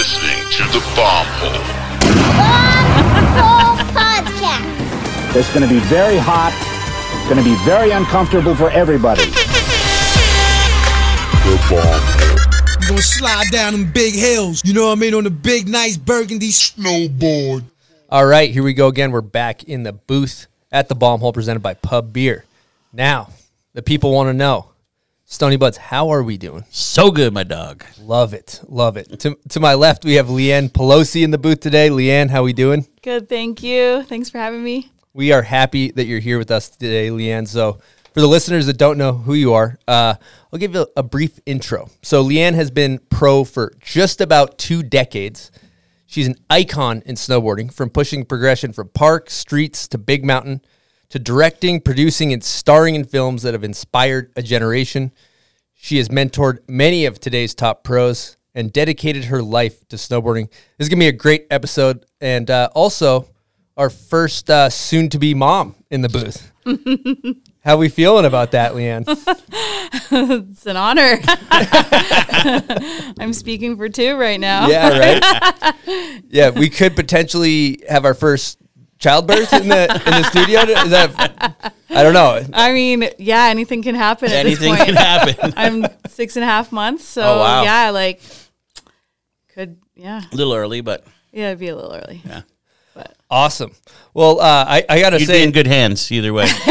listening to the Bomb Hole. Bomb Hole Podcast. It's going to be very hot. It's going to be very uncomfortable for everybody. The Bomb Hole. Gonna slide down them big hills, you know what I mean, on the big, nice burgundy snowboard. All right, here we go again. We're back in the booth at the Bomb Hole presented by Pub Beer. Now, the people want to know, Stony Buds, how are we doing? So good, my dog. Love it, love it. to, to my left, we have Leanne Pelosi in the booth today. Leanne, how are we doing? Good, thank you. Thanks for having me. We are happy that you're here with us today, Leanne. So, for the listeners that don't know who you are, uh, I'll give you a, a brief intro. So, Leanne has been pro for just about two decades. She's an icon in snowboarding, from pushing progression from park, streets to big mountain, to directing, producing, and starring in films that have inspired a generation. She has mentored many of today's top pros and dedicated her life to snowboarding. This is going to be a great episode. And uh, also, our first uh, soon to be mom in the booth. How we feeling about that, Leanne? It's an honor. I'm speaking for two right now. Yeah, right. yeah, we could potentially have our first childbirth in the in the studio. Is that? I don't know. I mean, yeah, anything can happen at Anything this point. can happen. I'm six and a half months, so Oh, wow. yeah, like could yeah, A little early, but yeah, it'd be a little early. Yeah. But Awesome. Well, uh, I I gotta you'd be say, in good hands either way.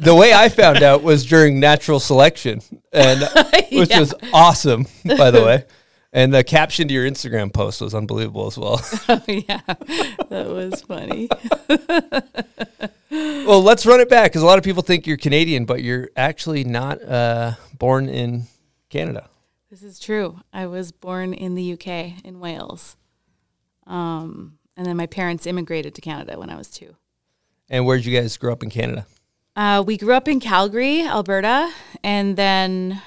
the way I found out was during natural selection, and which Yeah. was awesome, by the way. And the caption to your Instagram post was unbelievable as well. oh, yeah, that was funny. well, let's run it back because a lot of people think you're Canadian, but you're actually not uh, born in Canada. This is true. I was born in the UK in Wales, um, and then my parents immigrated to Canada when I was two. And where'd you guys grow up in Canada? Uh, we grew up in Calgary, Alberta, and then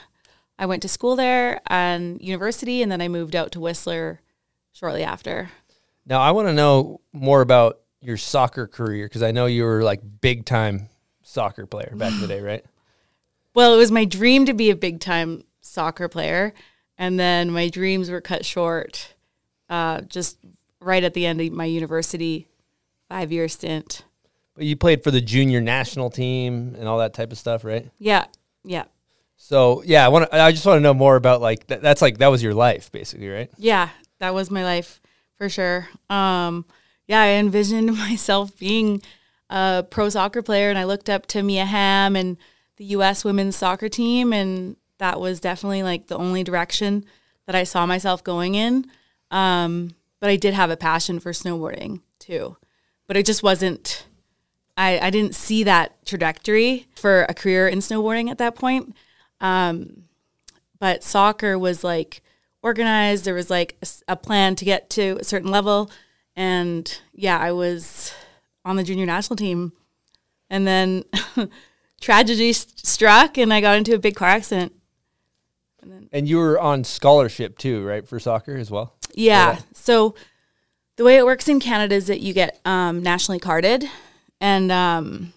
I went to school there and university, and then I moved out to Whistler shortly after. Now, I want to know more about your soccer career because I know you were like big time soccer player back in the day, right? Well, it was my dream to be a big time soccer player, and then my dreams were cut short uh, just right at the end of my university five year stint. But you played for the junior national team and all that type of stuff, right? Yeah, yeah, So yeah, I want to. I just want to know more about like that, that's like that was your life basically, right? yeah. That was my life for sure. Um, yeah, I envisioned myself being a pro soccer player, and I looked up to Mia Hamm and the U.S. women's soccer team, and that was definitely like the only direction that I saw myself going in. Um, but I did have a passion for snowboarding too, but it just wasn't. I, I didn't see that trajectory for a career in snowboarding at that point. Um, but soccer was like organized. There was like a plan to get to a certain level, and yeah, I was on the junior national team, and then tragedy s- struck, and I got into a big car accident. And you were on scholarship too, right, for soccer as well. Yeah. So the way it works in Canada is that you get um, nationally carded, and um,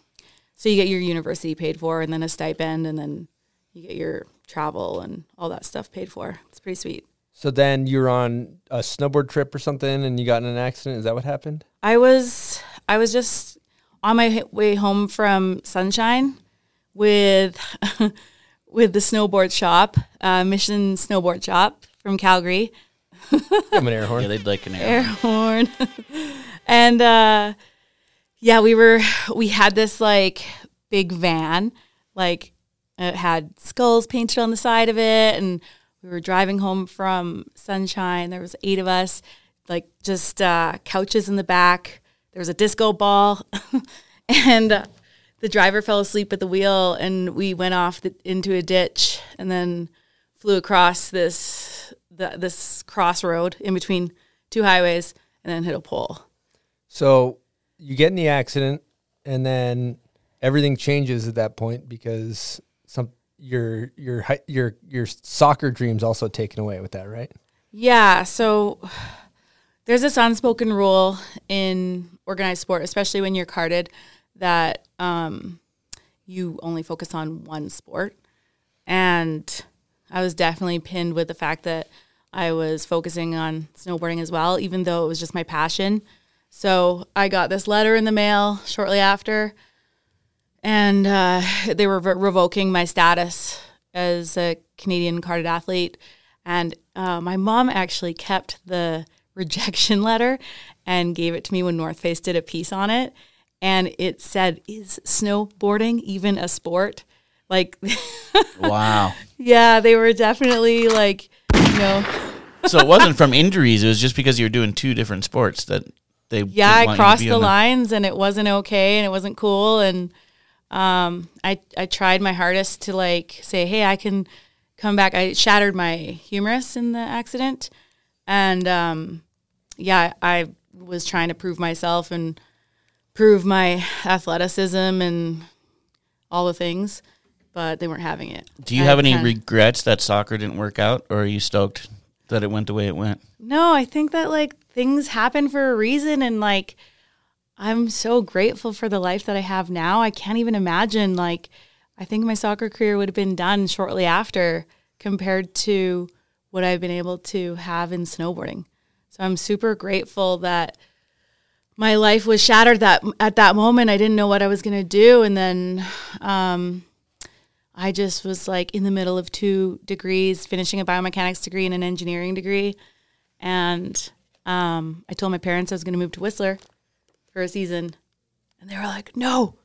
so you get your university paid for, and then a stipend, and then you get your travel and all that stuff paid for. It's pretty sweet. So then you were on a snowboard trip or something, and you got in an accident. Is that what happened? I was I was just on my way home from Sunshine with with the snowboard shop, uh, Mission Snowboard Shop from Calgary. I'm an air horn. yeah, they'd like an air air. horn. and uh yeah, we were we had this like big van, like it had skulls painted on the side of it and we were driving home from Sunshine. There was eight of us, like just uh couches in the back. There was a disco ball and uh, the driver fell asleep at the wheel and we went off the, into a ditch and then flew across this the, this crossroad in between two highways and then hit a pole. So you get in the accident, and then everything changes at that point because your your your your soccer dreams also taken away with that, right? Yeah, so there's this unspoken rule in organized sport, especially when you're carded, that um, you only focus on one sport. And I was definitely pinned with the fact that I was focusing on snowboarding as well, even though it was just my passion. So I got this letter in the mail shortly after, and uh, they were re- revoking my status as a Canadian carded athlete. And uh, my mom actually kept the rejection letter and gave it to me when North Face did a piece on it. And it said, Is snowboarding even a sport? Like, Wow. yeah, they were definitely like, you know, so it wasn't from injuries. It was just because you were doing two different sports that they. yeah, I want you to crossed be the lines and it wasn't okay and it wasn't cool. And um, I, I tried my hardest to like say, hey, I can come back. I shattered my humerus in the accident. And um, yeah, I was trying to prove myself and prove my athleticism and all the things, but they weren't having it. Do you I have any kinda- regrets that soccer didn't work out, or are you stoked that it went the way it went? No, I think that like things happen for a reason and like I'm so grateful for the life that I have now. I can't even imagine like I think my soccer career would have been done shortly after compared to what I've been able to have in snowboarding. So I'm super grateful that my life was shattered that at that moment. I didn't know what I was going to do and then um I just was like in the middle of two degrees, finishing a biomechanics degree and an engineering degree. And um, I told my parents I was going to move to Whistler for a season. And they were like, no.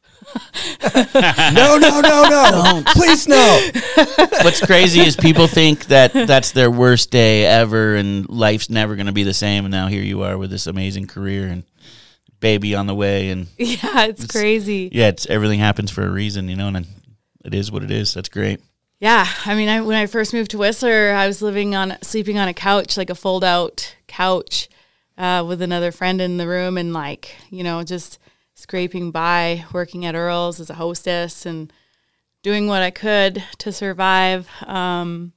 No, no, no, no. Please no. What's crazy is people think that that's their worst day ever, and life's never going to be the same. And now here you are with this amazing career and baby on the way, and Yeah, it's, crazy. yeah, it's everything happens for a reason, you know. And it is what it is. That's great. Yeah. I mean, I, when I first moved to Whistler, I was living on, sleeping on a couch, like a fold out couch uh, with another friend in the room and like, you know, just scraping by, working at Earl's as a hostess and doing what I could to survive. Um,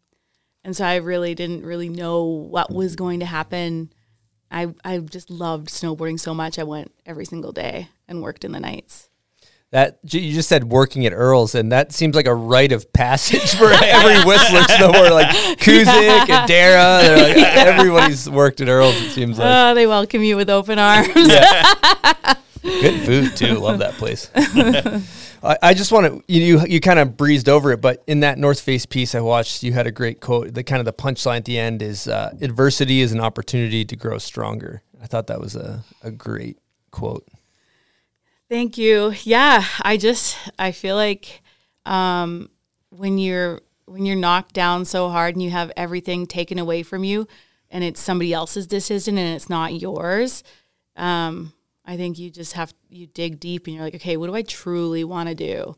and so I really didn't really know what was going to happen. I, I just loved snowboarding so much. I went every single day and worked in the nights. That you just said working at Earl's, and that seems like a rite of passage for every Whistler snowboarder. Like Kuzik and Dara, they're like, everybody's worked at Earl's. It seems like Oh, they welcome you with open arms. yeah. good food too. Love that place. I, I just want to you you, you kind of breezed over it, but in that North Face piece I watched, you had a great quote. The kind of the punchline at the end is uh, adversity is an opportunity to grow stronger. I thought that was a, a great quote. Thank you. Yeah, I just I feel like um, when you're when you're knocked down so hard and you have everything taken away from you, and it's somebody else's decision and it's not yours. Um, I think you just have you dig deep and you're like, okay, what do I truly want to do?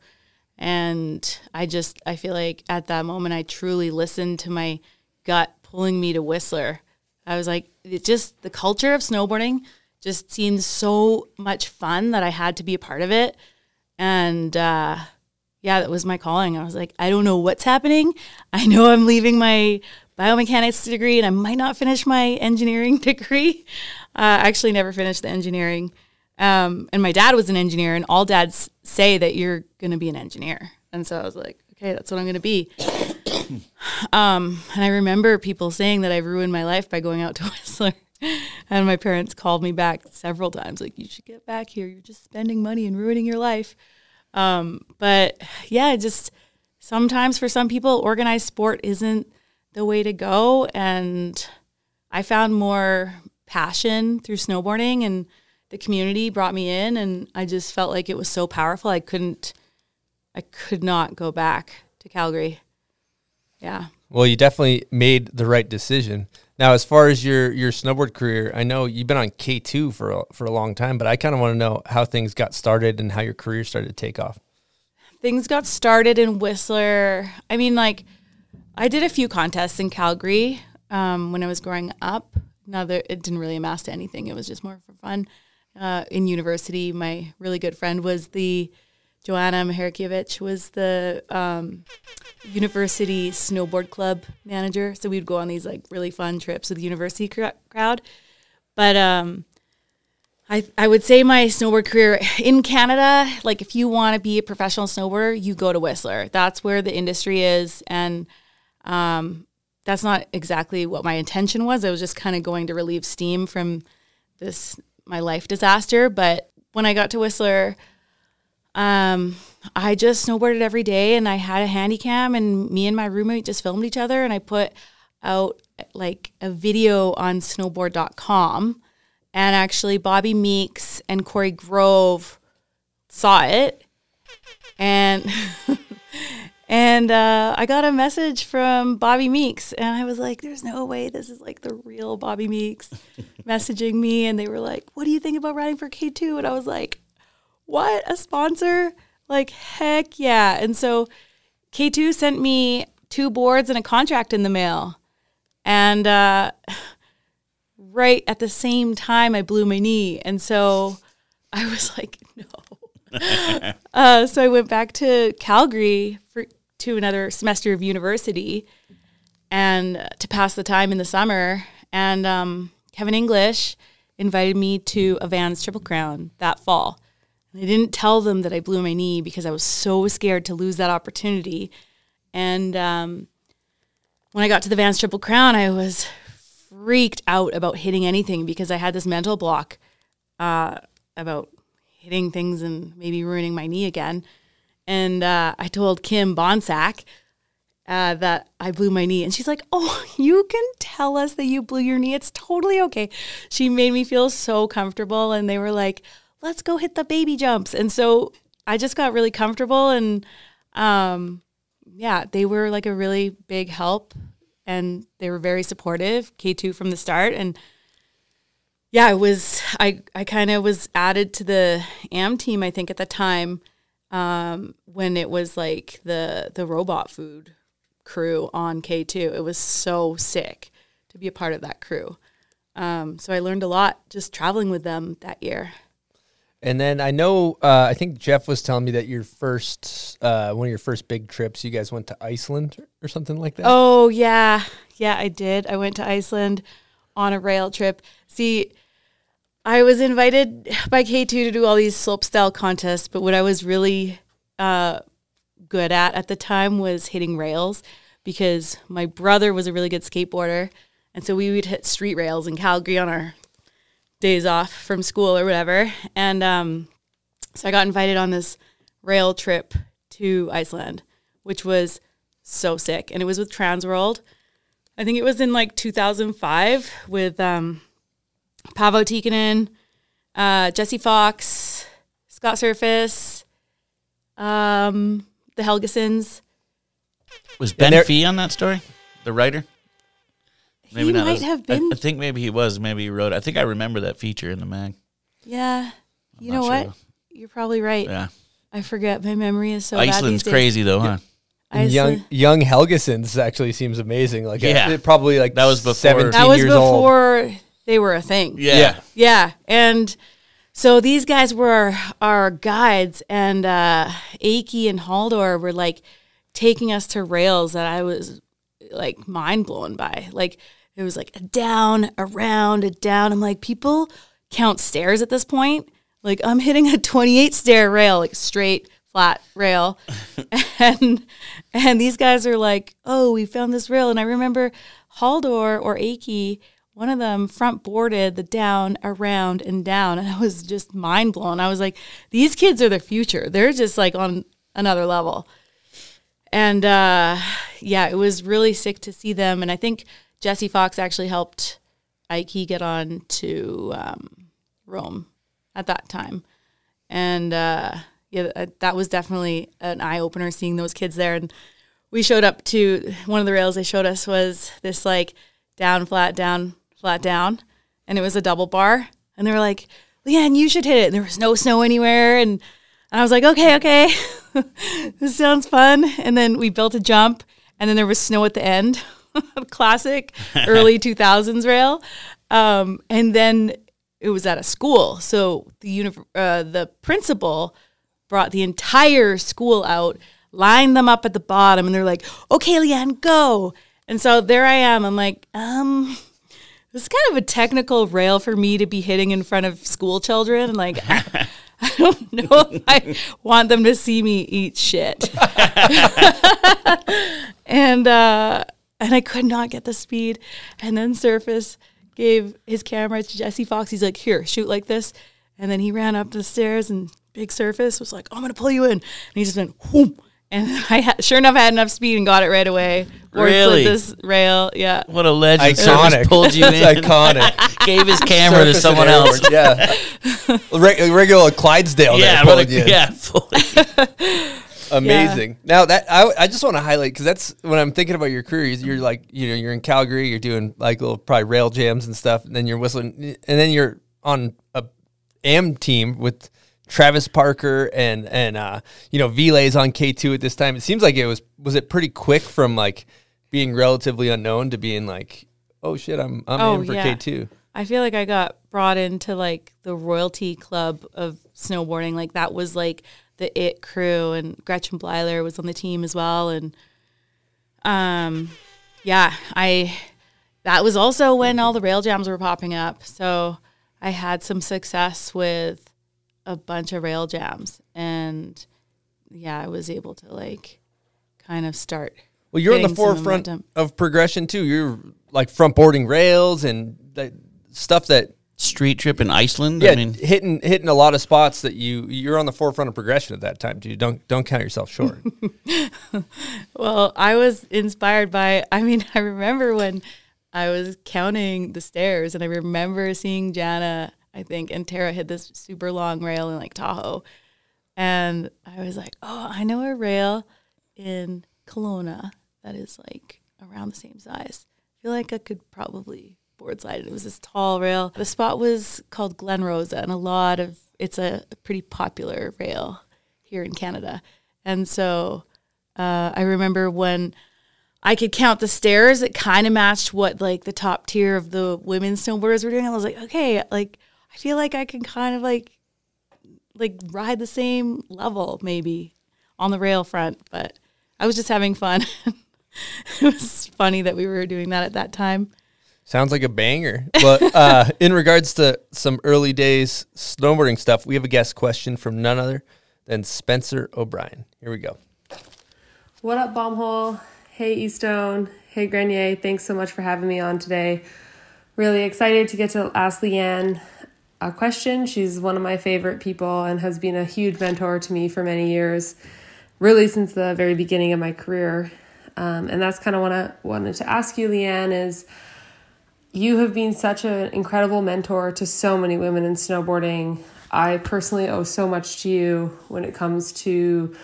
And I just I feel like at that moment I truly listened to my gut pulling me to Whistler. I was like, it just the culture of snowboarding just seemed so much fun that I had to be a part of it. And uh, yeah, that was my calling. I was like, I don't know what's happening. I know I'm leaving my biomechanics degree and I might not finish my engineering degree. Uh, I actually never finished the engineering. Um, and my dad was an engineer, and all dads say that you're going to be an engineer. And so I was like, okay, that's what I'm going to be. Um, and I remember people saying that I ruined my life by going out to Whistler. And my parents called me back several times, like, you should get back here. You're just spending money and ruining your life. Um, but yeah, just sometimes for some people, organized sport isn't the way to go. And I found more passion through snowboarding, and the community brought me in. And I just felt like it was so powerful. I couldn't, I could not go back to Calgary. Yeah. Well, you definitely made the right decision. Now, as far as your your snowboard career, I know you've been on K two for a, for a long time, but I kind of want to know how things got started and how your career started to take off. things got started in Whistler. I mean, like, I did a few contests in Calgary um, when I was growing up. Now, there, it didn't really amass to anything. It was just more for fun. Uh, in university, my really good friend was the Joanna Maharikiewicz was the um, university snowboard club manager. So we'd go on these like really fun trips with the university cr- crowd. But um, I, I would say my snowboard career in Canada, like if you want to be a professional snowboarder, you go to Whistler. That's where the industry is. And um, that's not exactly what my intention was. I was just kind of going to relieve steam from this my life disaster. But when I got to Whistler, um, I just snowboarded every day, and I had a handy cam, and me and my roommate just filmed each other, and I put out like a video on snowboard.com and actually Bobby Meeks and Corey Grove saw it. And and uh, I got a message from Bobby Meeks and I was like there's no way this is like the real Bobby Meeks messaging me. And they were like what do you think about riding for K2 and I was like what a sponsor like heck yeah and so K2 sent me two boards and a contract in the mail and uh, right at the same time, I blew my knee. And so I was like, no. uh, so I went back to Calgary for, to another semester of university and uh, to pass the time in the summer. And um, Kevin English invited me to a Vans Triple Crown that fall. I didn't tell them that I blew my knee because I was so scared to lose that opportunity. And um, when I got to the Vans Triple Crown, I was freaked out about hitting anything because I had this mental block uh, about hitting things and maybe ruining my knee again. And uh, I told Kim Bonsack uh, that I blew my knee. And she's like, Oh, you can tell us that you blew your knee. It's totally okay. She made me feel so comfortable. And they were like, Let's go hit the baby jumps. And so I just got really comfortable. And um, yeah, they were like a really big help and they were very supportive, K2 from the start. And yeah, it was, I, I kind of was added to the AM team, I think at the time, um, when it was like the, the robot food crew on K2. It was so sick to be a part of that crew. Um, so I learned a lot just traveling with them that year. And then I know, uh, I think Jeff was telling me that your first, uh, one of your first big trips, you guys went to Iceland or, something like that. Oh yeah, yeah, I did. I went to Iceland on a rail trip. See, I was invited by K2 to do all these slopestyle contests, but what I was really uh, good at at the time was hitting rails because my brother was a really good skateboarder. And so we would hit street rails in Calgary on our days off from school or whatever. And um, so I got invited on this rail trip to Iceland, which was so sick. And it was with Transworld. I think it was in like 2005 with um, Paavo Tikkanen, uh, Jesse Fox, Scott Serfas, um, the Helgasons. Was Ben there- Fee on that story? The writer? He not. might I- have been. I, think maybe he was. Maybe he wrote. I think I remember that feature in the mag. yeah. You not know what? You're probably right. Yeah. I forget. My memory is so bad. Iceland's these days. crazy though, huh? And young Iceland- young Helgasons actually seems amazing. Like Yeah. yeah, probably like That was before- 17 That was years old. before they were a thing. Yeah. Yeah. Yeah, and so these guys were our, our guides, and uh, Eiki and Halldor were like taking us to rails that I was like mind blown by. Like it was like a down, around, a down. I'm like, people count stairs at this point. Like I'm hitting a 28 stair rail, like straight flat rail, and and these guys are like, oh, we found this rail, and I remember Halldor or Eiki one of them front boarded the down, around, and down. And I was just mind blown. I was like, these kids are the future. They're just like on another level. And uh, yeah, it was really sick to see them. And I think Jesse Fox actually helped Eiki get on to um, Rome at that time. And uh, yeah, that- that was definitely an eye opener seeing those kids there. And we showed up to one of the rails they showed us was this like down, flat, down, flat, down. And it was a double bar. And they were like, Leanne, you should hit it. And there was no snow anywhere. And I was like, okay, okay. this sounds fun. And then we built a jump. And then there was snow at the end. Classic early 2000s rail. Um, and then it was at a school. So the, uni- uh, the principal brought the entire school out, lined them up at the bottom, and they're like, okay, Leanne, go. And so there I am. I'm like, um, this is kind of a technical rail for me to be hitting in front of school children. Like, I, I don't know if I want them to see me eat shit. and uh, and I could not get the speed. And then Serfas gave his camera to Jesse Fox. He's like, "Here, shoot like this." And then he ran up the stairs, and Big Serfas was like, "I'm gonna pull you in." And he just went, whoom. And I had, sure enough, I had enough speed and got it right away. Board slid Really? this rail, yeah. What a legend! Iconic. Serfas pulled you in. It's iconic. Gave his camera to someone else. Yeah. Reg- regular Clydesdale. Yeah, there what pulling a, you in. yeah. Amazing. Now that I, I just want to highlight because that's when I'm thinking about your career. You're like you know you're in Calgary. You're doing like little probably rail jams and stuff. And then you're whistling, and then you're on a AM team with Travis Parker and and uh, you know Vilay's on K two at this time. It seems like it was was it pretty quick from like being relatively unknown to being like oh shit I'm I'm Oh, in for yeah. K two. I feel like I got brought into like the royalty club of snowboarding. Like that was like the it crew, and Gretchen Bleiler was on the team as well. And um, yeah, I that was also when all the rail jams were popping up. So I had some success with a bunch of rail jams, and yeah, I was able to like kind of start. Well, you're on the forefront of progression too. You're like front boarding rails and that stuff that Street trip in Iceland. yeah I mean, hitting hitting a lot of spots that you you're on the forefront of progression at that time, dude. Don't don't count yourself short. Well, I was inspired by, I mean, I remember when I was counting the stairs and I remember seeing Jana, I think, and Tara hit this super long rail in like Tahoe. And I was like, oh, I know a rail in Kelowna that is like around the same size. I feel like I could probably board slide it. It was this tall rail. The spot was called Glen Rosa, and a lot of it's a pretty popular rail here in Canada. And so uh, I remember when I could count the stairs, it kind of matched what like the top tier of the women's snowboarders were doing. I was like, okay, like I feel like I can kind of like like ride the same level maybe on the rail front, but I was just having fun. it was funny that we were doing that at that time. Sounds like a banger. But uh, in regards to some early days snowboarding stuff, we have a guest question from none other than Spencer O'Brien. Here we go. What up, Bombhole? Hey, E-Stone. Hey, Grenier. Thanks so much for having me on today. Really excited to get to ask Leanne a question. She's one of my favorite people and has been a huge mentor to me for many years, really since the very beginning of my career. Um, and that's kind of what I wanted to ask you, Leanne, is you have been such an incredible mentor to so many women in snowboarding. I personally owe so much to you when it comes to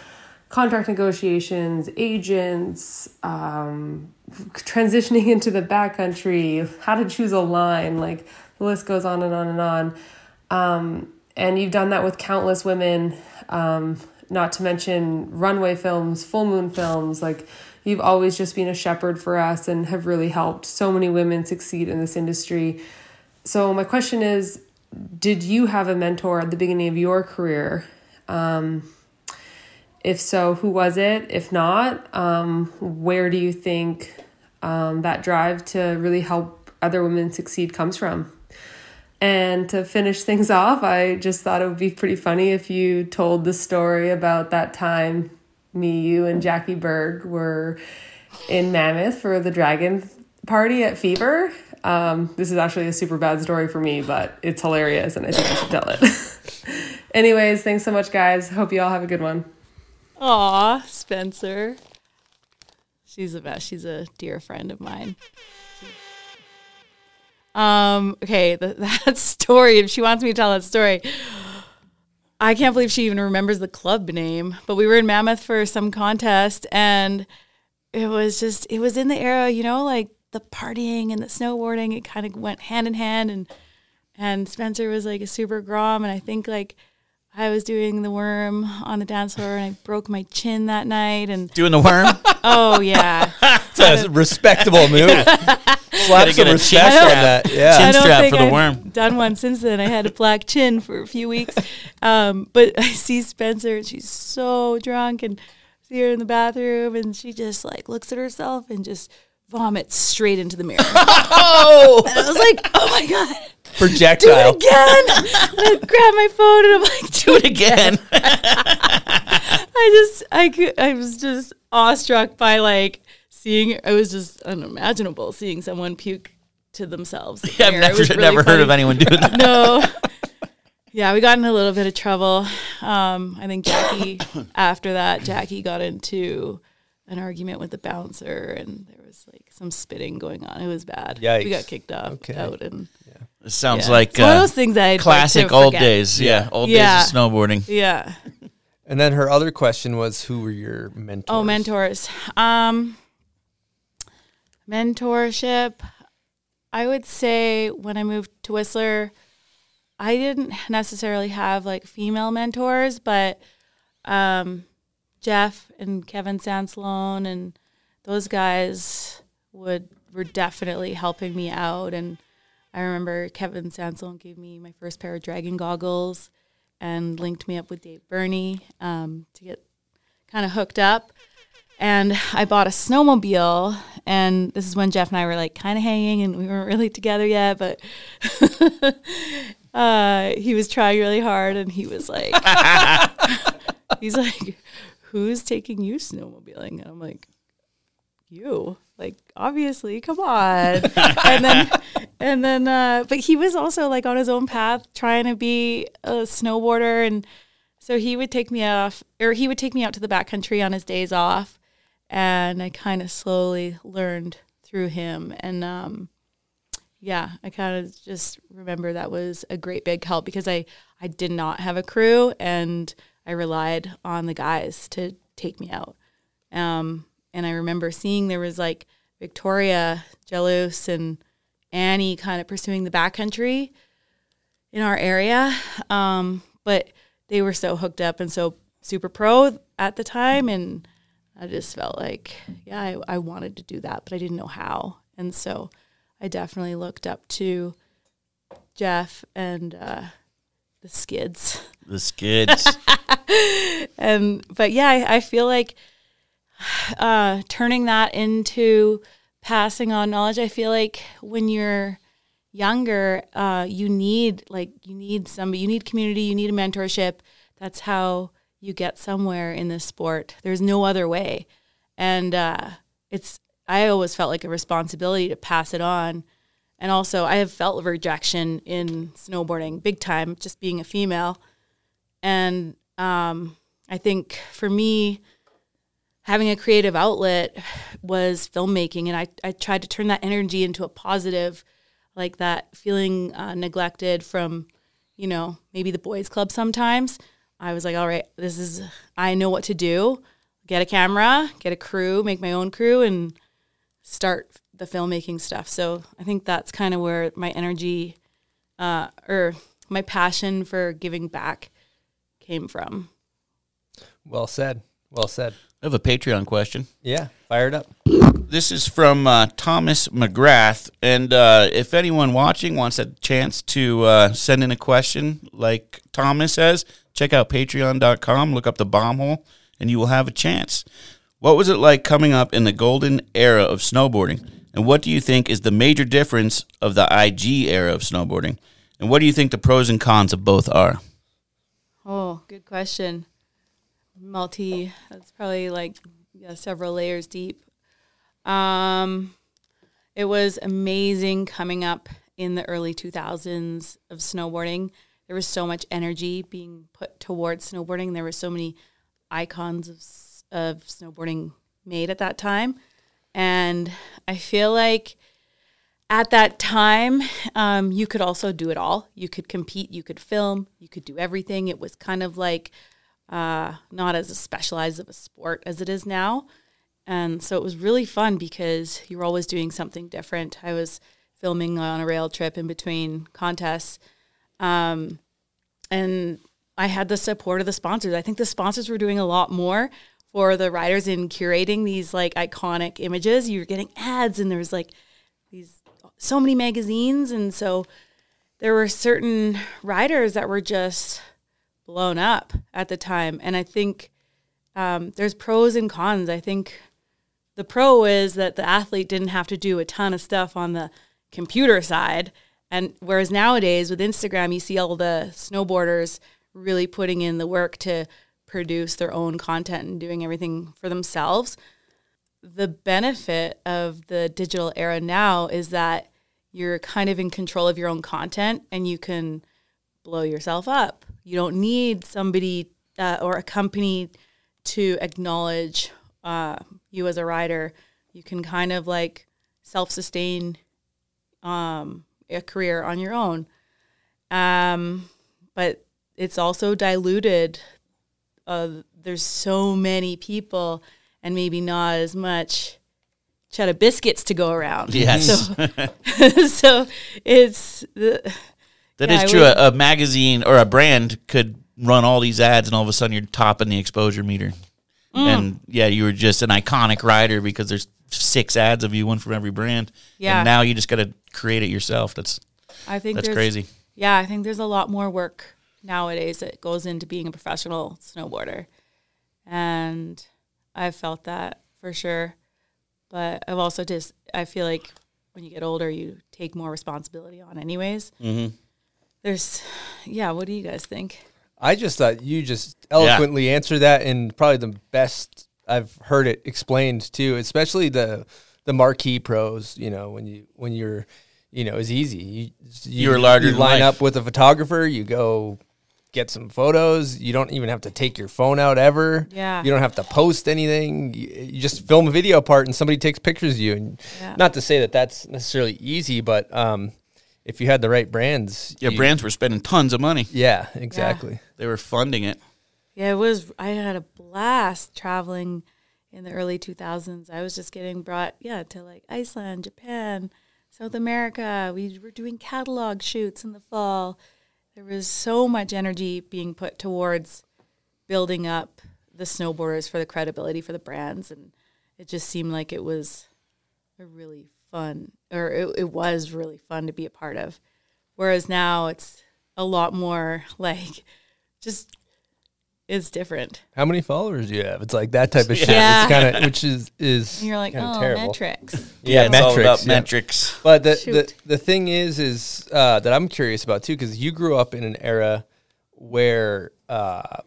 contract negotiations, agents, um, transitioning into the backcountry, how to choose a line. Like the list goes on and on and on. Um, and you've done that with countless women, um, not to mention runway films, full moon films. Like you've always just been a shepherd for us and have really helped so many women succeed in this industry. So, my question is Did you have a mentor at the beginning of your career? Um, if so, who was it? If not, um, where do you think um, that drive to really help other women succeed comes from? And to finish things off, I just thought it would be pretty funny if you told the story about that time me, you, and Jackie Berg were in Mammoth for the Dragon party at Fever. Um, this is actually a super bad story for me, but it's hilarious and I think I should tell it. Anyways, thanks so much, guys. Hope you all have a good one. Aw, Spencer. She's the best. She's a dear friend of mine. Um, okay, that story, if she wants me to tell that story, I can't believe she even remembers the club name. But we were in Mammoth for some contest and it was just it was in the era, you know, like the partying and the snowboarding, it kind of went hand in hand and and Spencer was like a super grom and I think like I was doing the worm on the dance floor and I broke my chin that night and doing the worm. oh yeah. It's a respectable move. Slap get some respect chin on strap. that. Yeah. Chin I don't strap think for the I've worm. Done one since then. I had a black chin for a few weeks. Um, but I see Spencer and she's so drunk and see her in the bathroom and she just like looks at herself and just vomits straight into the mirror. Oh, And I was like, oh my God, do it again. I grab my phone and I'm like, Do it again. I just I could I was just awestruck by like seeing it was just unimaginable seeing someone puke to themselves. Yeah, I've never, really never heard of anyone doing that. no. Yeah, we got in a little bit of trouble. Um, I think Jackie, after that, Jackie got into an argument with the bouncer, and there was like some spitting going on. It was bad. Yikes. We got kicked off Okay. out, and It sounds yeah. like it's one of uh, those things I'd like classic old forget. days. Yeah, old Yeah. days of snowboarding. Yeah. And then her other question was, who were your mentors? Oh, mentors. Um, mentorship. I would say when I moved to Whistler, I didn't necessarily have like female mentors, but um, Jeff and Kevin Sansalone and those guys would were definitely helping me out. And I remember Kevin Sansalone gave me my first pair of dragon goggles and linked me up with Dave Burney um, to get kind of hooked up. And I bought a snowmobile, and this is when Jeff and I were like kind of hanging, and we weren't really together yet. But uh, he was trying really hard, and he was like, he's like, "Who's taking you snowmobiling?" And I'm like, "You." Like obviously, come on. and then, and then, uh, but he was also like on his own path, trying to be a snowboarder, and so he would take me off, or he would take me out to the backcountry on his days off, and I kind of slowly learned through him. And um, yeah, I kind of just remember that was a great big help because I I did not have a crew, and I relied on the guys to take me out. Um, and I remember seeing there was like Victoria Jealouse and Annie kind of pursuing the backcountry in our area. Um, but they were so hooked up and so super pro at the time. And I just felt like, yeah, I, I wanted to do that, but I didn't know how. And so I definitely looked up to Jeff and uh, the skids. The skids. and but yeah, I, I feel like uh, turning that into passing on knowledge. I feel like when you're younger, uh, you need like you need somebody, you need community, you need a mentorship. That's how you get somewhere in this sport. There's no other way, and uh, it's. I always felt like a responsibility to pass it on. And also, I have felt rejection in snowboarding big time, just being a female. And um, I think for me, having a creative outlet was filmmaking. And I, I tried to turn that energy into a positive, like that feeling uh, neglected from, you know, maybe the boys' club sometimes. I was like, all right, this is, I know what to do. Get a camera, get a crew, make my own crew, and start the filmmaking stuff. So I think that's kind of where my energy uh, or my passion for giving back came from. Well said. Well said. I have a Patreon question. Yeah, fired up. This is from uh, Thomas McGrath. And uh, if anyone watching wants a chance to uh, send in a question like Thomas says, check out patreon.com, look up the bomb hole, and you will have a chance. What was it like coming up in the golden era of snowboarding? And what do you think is the major difference of the IG era of snowboarding? And what do you think the pros and cons of both are? Oh, good question. Multi, that's probably like yeah, several layers deep. Um, it was amazing coming up in the early 2000s of snowboarding. There was so much energy being put towards snowboarding. There were so many icons of, of snowboarding made at that time. And I feel like at that time, um, you could also do it all. You could compete, you could film, you could do everything. It was kind of like uh, not as specialized of a sport as it is now. And so it was really fun because you were always doing something different. I was filming on a rail trip in between contests. Um, and I had the support of the sponsors. I think the sponsors were doing a lot more for the riders in curating these like iconic images. You were getting ads, and there was like these so many magazines, and so there were certain riders that were just blown up at the time. And I think um, there's pros and cons. I think the pro is that the athlete didn't have to do a ton of stuff on the computer side. And whereas nowadays with Instagram, you see all the snowboarders really putting in the work to produce their own content and doing everything for themselves. the benefit of the digital era now is that you're kind of in control of your own content and you can blow yourself up. You don't need somebody uh, or a company to acknowledge uh, you as a rider. You can kind of like self sustain um, a career on your own. Um, but it's also diluted. Uh, there's so many people and maybe not as much cheddar biscuits to go around. Yes. So, so it's the, That Yeah, is true. A, a magazine or a brand could run all these ads, and all of a sudden you're topping the exposure meter. Mm. And yeah, you were just an iconic rider because there's six ads of you, one from every brand. Yeah. And now you just got to create it yourself. That's I think that's crazy. Yeah, I think there's a lot more work nowadays that goes into being a professional snowboarder. And I've felt that for sure. But I've also just, I feel like when you get older, you take more responsibility on, anyways. Mm-hmm. There's, yeah, what do you guys think? I just thought you just eloquently answered that, and probably the best I've heard it explained too. Especially the the marquee pros. You know, when you when you're, you know, it's easy. You, you You're larger You than line life. up with a photographer. You go get some photos. You don't even have to take your phone out ever. Yeah. You don't have to post anything. You, you just film a video part, and somebody takes pictures of you. And Yeah. not to say that that's necessarily easy, but um, if you had the right brands, Yeah, you- brands were spending tons of money. Yeah, exactly. They were funding it. Yeah, it was. I had a blast traveling in the early 2000s. I was just getting brought, yeah, to like Iceland, Japan, South America. We were doing catalog shoots in the fall. There was so much energy being put towards building up the snowboarders for the credibility for the brands, and it just seemed like it was a really fun, or it, it was really fun to be a part of. Whereas now it's a lot more like just it's different. How many followers do you have? It's like that type of shit. Yeah. It's kind of which is is And you're like, oh, terrible. metrics. Yeah, it's all about metrics, yeah. metrics. But the, the the thing is is uh, that I'm curious about too because you grew up in an era where uh,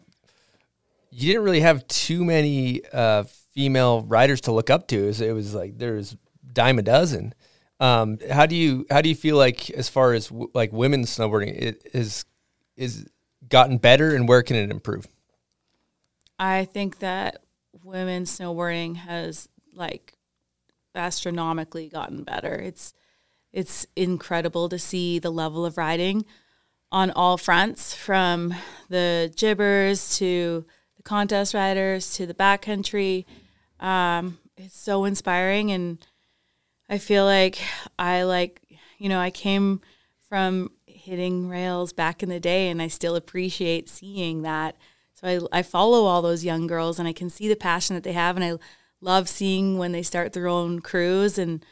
you didn't really have too many uh, female writers to look up to. It was, it was like there was dime a dozen. Um, how do you how do you feel like as far as w- like women's snowboarding it is is gotten better and where can it improve? I think that women's snowboarding has like astronomically gotten better. It's it's incredible to see the level of riding on all fronts from the jibbers to the contest riders to the backcountry. Um, it's so inspiring and I feel like I like, you know, I came from hitting rails back in the day and I still appreciate seeing that. So I, I follow all those young girls and I can see the passion that they have and I love seeing when they start their own crews and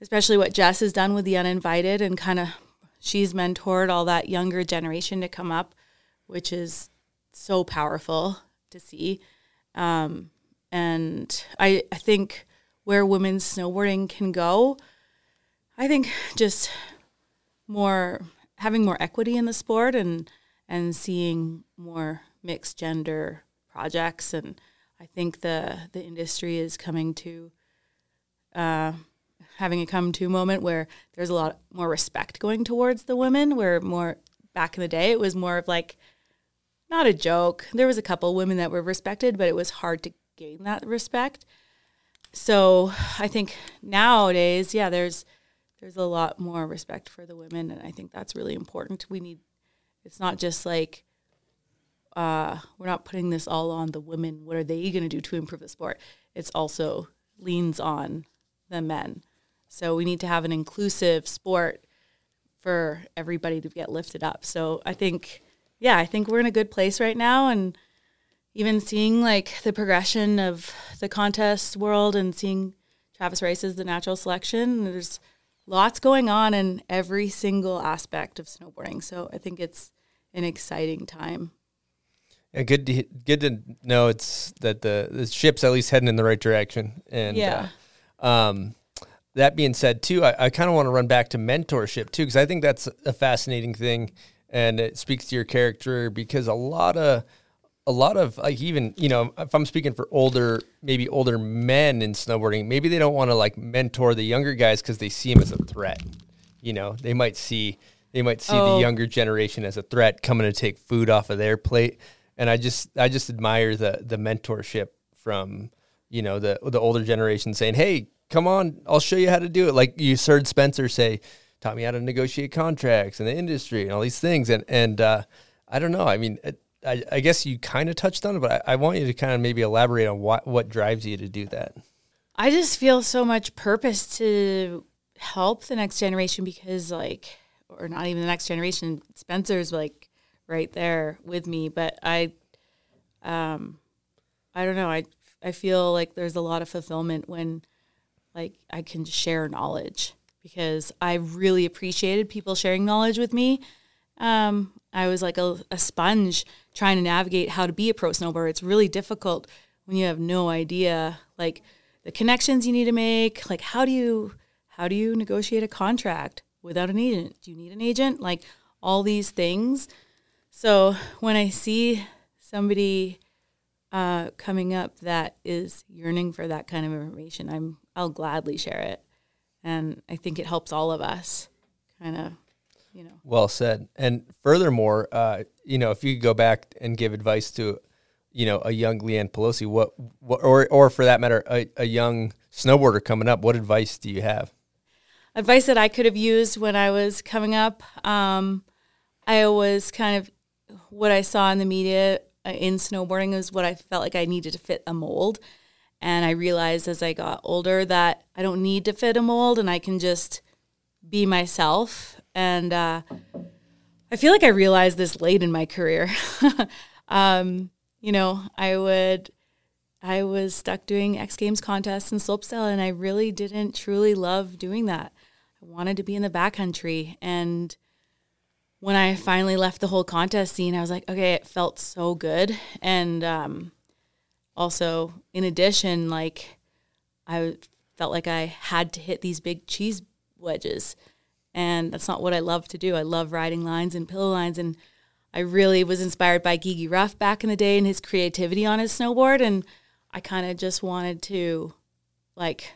especially what Jess has done with the uninvited and kind of she's mentored all that younger generation to come up, which is so powerful to see. Um, and I, I think where women's snowboarding can go, I think just more having more equity in the sport and and seeing more mixed gender projects. And I think the the industry is coming to uh, having a come to moment where there's a lot more respect going towards the women where more back in the day it was more of like not a joke. There was a couple women that were respected but it was hard to gain that respect so I think nowadays yeah there's there's a lot more respect for the women and I think that's really important we need it's not just like uh, we're not putting this all on the women. What are they going to do to improve the sport? It's also leans on the men. So we need to have an inclusive sport for everybody to get lifted up. So I think, yeah, I think we're in a good place right now. And even seeing like the progression of the contest world and seeing Travis Rice as the natural selection, there's lots going on in every single aspect of snowboarding. So I think it's an exciting time. Yeah, good to good to know it's that the the ship's at least heading in the right direction. And Yeah. uh, um, that being said, too, I, I kind of want to run back to mentorship too because I think that's a fascinating thing, and it speaks to your character because a lot of a lot of like even you know if I'm speaking for older maybe older men in snowboarding, maybe they don't want to like mentor the younger guys because they see them as a threat. You know, they might see they might see Oh. the younger generation as a threat coming to take food off of their plate. And I just I just admire the the mentorship from you know the the older generation saying, "Hey, come on, I'll show you how to do it." Like you heard Spencer say, taught me how to negotiate contracts in the industry and all these things. And and uh, I don't know. I mean, it, I, I guess you kind of touched on it, but I, I want you to kind of maybe elaborate on what what drives you to do that. I just feel so much purpose to help the next generation because, like, or not even the next generation. Spencer's like right there with me, but I, um, I don't know. I I feel like there's a lot of fulfillment when, like, I can share knowledge because I really appreciated people sharing knowledge with me. Um, I was like a, a sponge trying to navigate how to be a pro snowboarder. It's really difficult when you have no idea, like the connections you need to make. Like how do you how do you negotiate a contract without an agent? Do you need an agent? Like all these things. So when I see somebody uh, coming up that is yearning for that kind of information, I'm I'll gladly share it, and I think it helps all of us, kind of, you know. Well said. And furthermore, uh, you know, if you could go back and give advice to, you know, a young Leanne Pelosi, what, what or or for that matter, a, a young snowboarder coming up, what advice do you have? advice that I could have used when I was coming up. Um, I was kind of what I saw in the media uh, in snowboarding is what I felt like I needed to fit a mold. And I realized as I got older that I don't need to fit a mold and I can just be myself. And uh, I feel like I realized this late in my career. um, you know, I would I was stuck doing X Games contests and slopestyle, and I really didn't truly love doing that. I wanted to be in the backcountry. And when I finally left the whole contest scene, I was like, okay, it felt so good. And um, also, in addition, like I felt like I had to hit these big cheese wedges. And that's not what I love to do. I love riding lines and pillow lines. And I really was inspired by Gigi Rüf back in the day and his creativity on his snowboard. And I kind of just wanted to like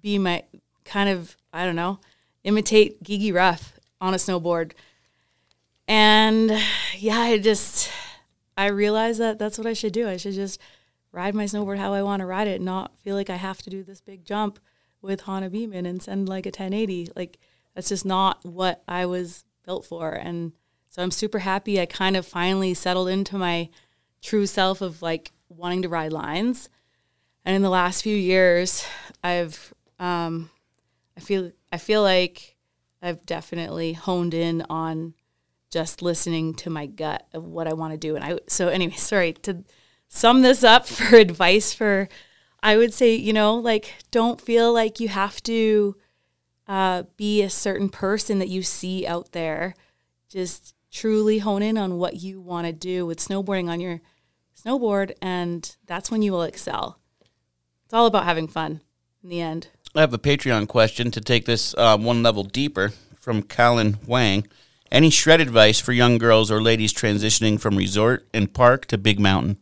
be my kind of, I don't know, imitate Gigi Rüf on a snowboard. And yeah, I just, I realized that that's what I should do. I should just ride my snowboard how I want to ride it, not feel like I have to do this big jump with Hana Beaman and send like a 1080. Like, that's just not what I was built for. And so I'm super happy. I kind of finally settled into my true self of like wanting to ride lines. And in the last few years, I've, um, I feel, I feel like I've definitely honed in on just listening to my gut of what I want to do. And I, so anyway, sorry to sum this up for advice for, I would say, you know, like don't feel like you have to uh, be a certain person that you see out there. Just truly hone in on what you want to do with snowboarding on your snowboard, and that's when you will excel. It's all about having fun in the end. I have a Patreon question to take this uh, one level deeper from Callan Wang. Any shred advice for young girls or ladies transitioning from resort and park to big mountain?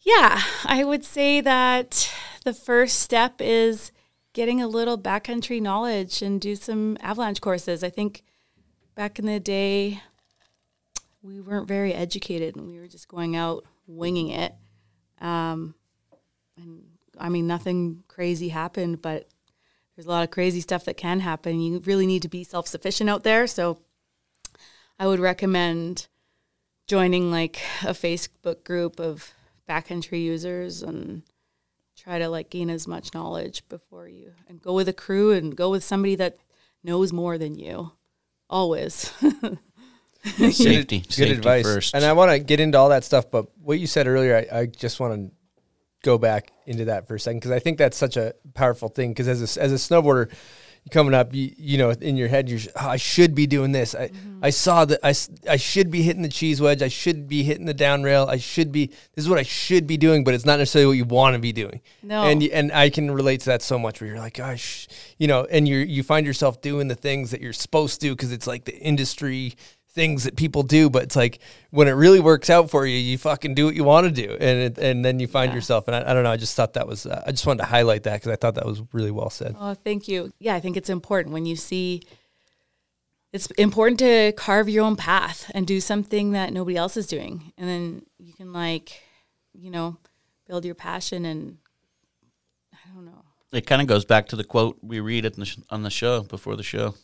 Yeah, I would say that the first step is getting a little backcountry knowledge and do some avalanche courses. I think back in the day, we weren't very educated and we were just going out winging it. Um, and I mean, nothing crazy happened, but there's a lot of crazy stuff that can happen. You really need to be self sufficient out there. So I would recommend joining like a Facebook group of backcountry users and try to like gain as much knowledge before you and go with a crew and go with somebody that knows more than you always Safety. Good Safety advice. first. And I want to get into all that stuff, but what you said earlier, I, I just want to go back into that for a second because I think that's such a powerful thing. Because as a, as a snowboarder, coming up, you, you know, in your head, you're, oh, I should be doing this. I, mm-hmm. I saw that I, I should be hitting the cheese wedge. I should be hitting the down rail. I should be, this is what I should be doing, but it's not necessarily what you want to be doing. No. And, and I can relate to that so much where you're like, gosh, you know, and you you find yourself doing the things that you're supposed to because it's like the industry things that people do, but it's like when it really works out for you, you fucking do what you want to do, and it, and then you find Yeah. yourself. And I, I don't know, I just thought that was uh, I just wanted to highlight that because I thought that was really well said. Oh, thank you. Yeah, I think it's important when you see it's important to carve your own path and do something that nobody else is doing. And then you can like, you know, build your passion and I don't know. It kind of goes back to the quote we read at the sh- on the show before the show.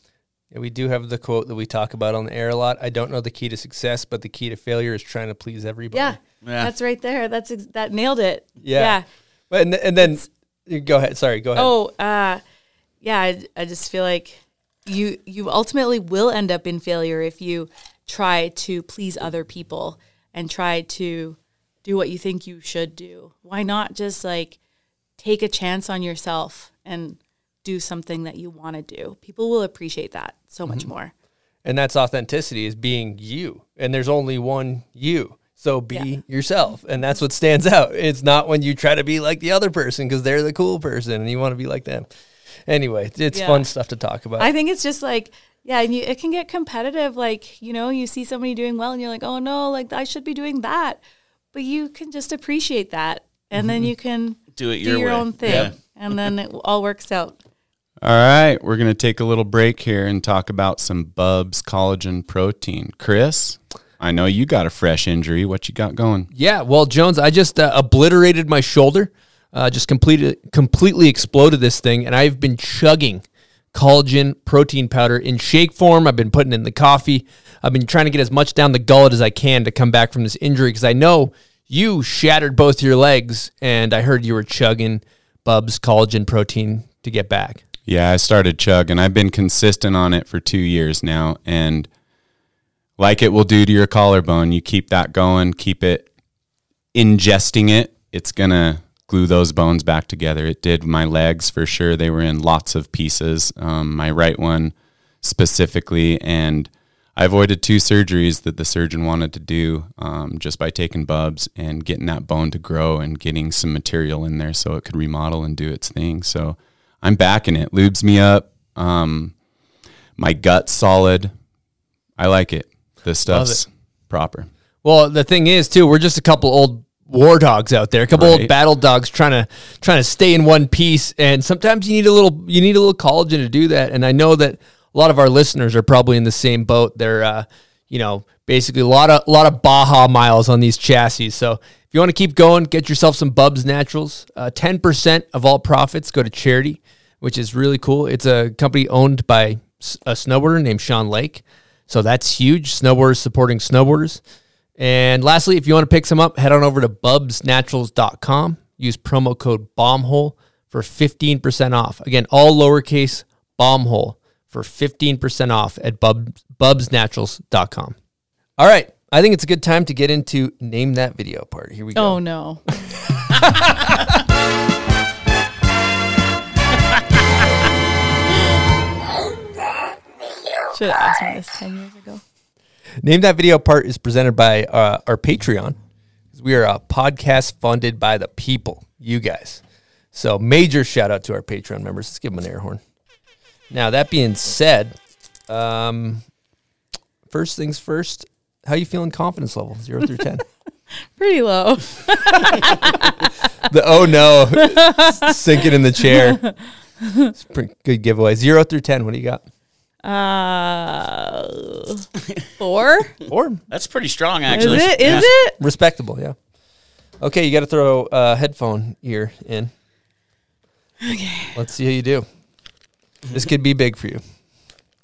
Yeah, we do have the quote that we talk about on the air a lot. I don't know the key to success, but the key to failure is trying to please everybody. Yeah. Yeah. That's right there. That's ex- that nailed it. Yeah. Yeah. But and, and then you go ahead. Sorry, go ahead. Oh, uh, yeah. I, I just feel like you you ultimately will end up in failure if you try to please other people and try to do what you think you should do. Why not just like take a chance on yourself and do something that you want to do? People will appreciate that so much mm-hmm. more. And that's authenticity is being you. And there's only one you. So be Yeah. yourself. And that's mm-hmm. what stands out. It's not when you try to be like the other person because they're the cool person and you want to be like them. Anyway, it's Yeah. fun stuff to talk about. I think it's just like yeah, and you, it can get competitive. Like you know, you see somebody doing well, and you're like, oh no, like I should be doing that. But you can just appreciate that, and then mm-hmm. you can Do it do your your own thing, Yeah. and then it all works out. All right, we're going to take a little break here and talk about some Bubs collagen protein. Chris, I know you got a fresh injury. What you got going? Yeah, well, Jones, I just uh, obliterated my shoulder, uh, just completed, completely exploded this thing, and I've been chugging collagen protein powder in shake form. I've been putting in the coffee. I've been trying to get as much down the gullet as I can to come back from this injury because I know you shattered both your legs, and I heard you were chugging Bubs collagen protein to get back. Yeah, I started chug and I've been consistent on it for two years now. And like it will do to your collarbone, you keep that going, keep it ingesting it, it's going to glue those bones back together. It did my legs for sure. They were in lots of pieces, um, my right one specifically. And I avoided two surgeries that the surgeon wanted to do um, just by taking bubs and getting that bone to grow and getting some material in there so it could remodel and do its thing. So I'm backing it. Lubes me up. Um, my gut's solid. I like it. This stuff's proper. Well, the thing is, too, we're just a couple old war dogs out there, a couple old battle dogs trying to trying to stay in one piece. And sometimes you need a little you need a little collagen to do that. And I know that a lot of our listeners are probably in the same boat. They're uh, you know basically a lot of a lot of Baja miles on these chassis. So if you want to keep going, get yourself some Bubs Naturals. Uh, Ten percent of all profits go to charity, which is really cool. It's a company owned by a snowboarder named Sean Lake. So that's huge. Snowboarders supporting snowboarders. And lastly, if you want to pick some up, head on over to bubsnaturals.com. Use promo code BOMBHOLE for 15% off. Again, all lowercase BOMBHOLE for 15% off at bub, bubsnaturals.com. All right. I think it's a good time to get into name that video part. Here we go. Oh no. Should have asked me this ten years ago. Name that video part is presented by uh, our Patreon. We are a podcast funded by the people, you guys. So major shout out to our Patreon members. Let's give them an air horn. Now that being said, um, first things first. How you feeling confidence level zero through ten? Pretty low. the oh no, sinking in the chair. It's pretty good giveaway. Zero through ten. What do you got? Uh, four. Or That's pretty strong, Is actually. it? Is Yeah. it? respectable, yeah. Okay, you got to throw a headphone ear in. Okay. Let's see how you do. This could be big for you.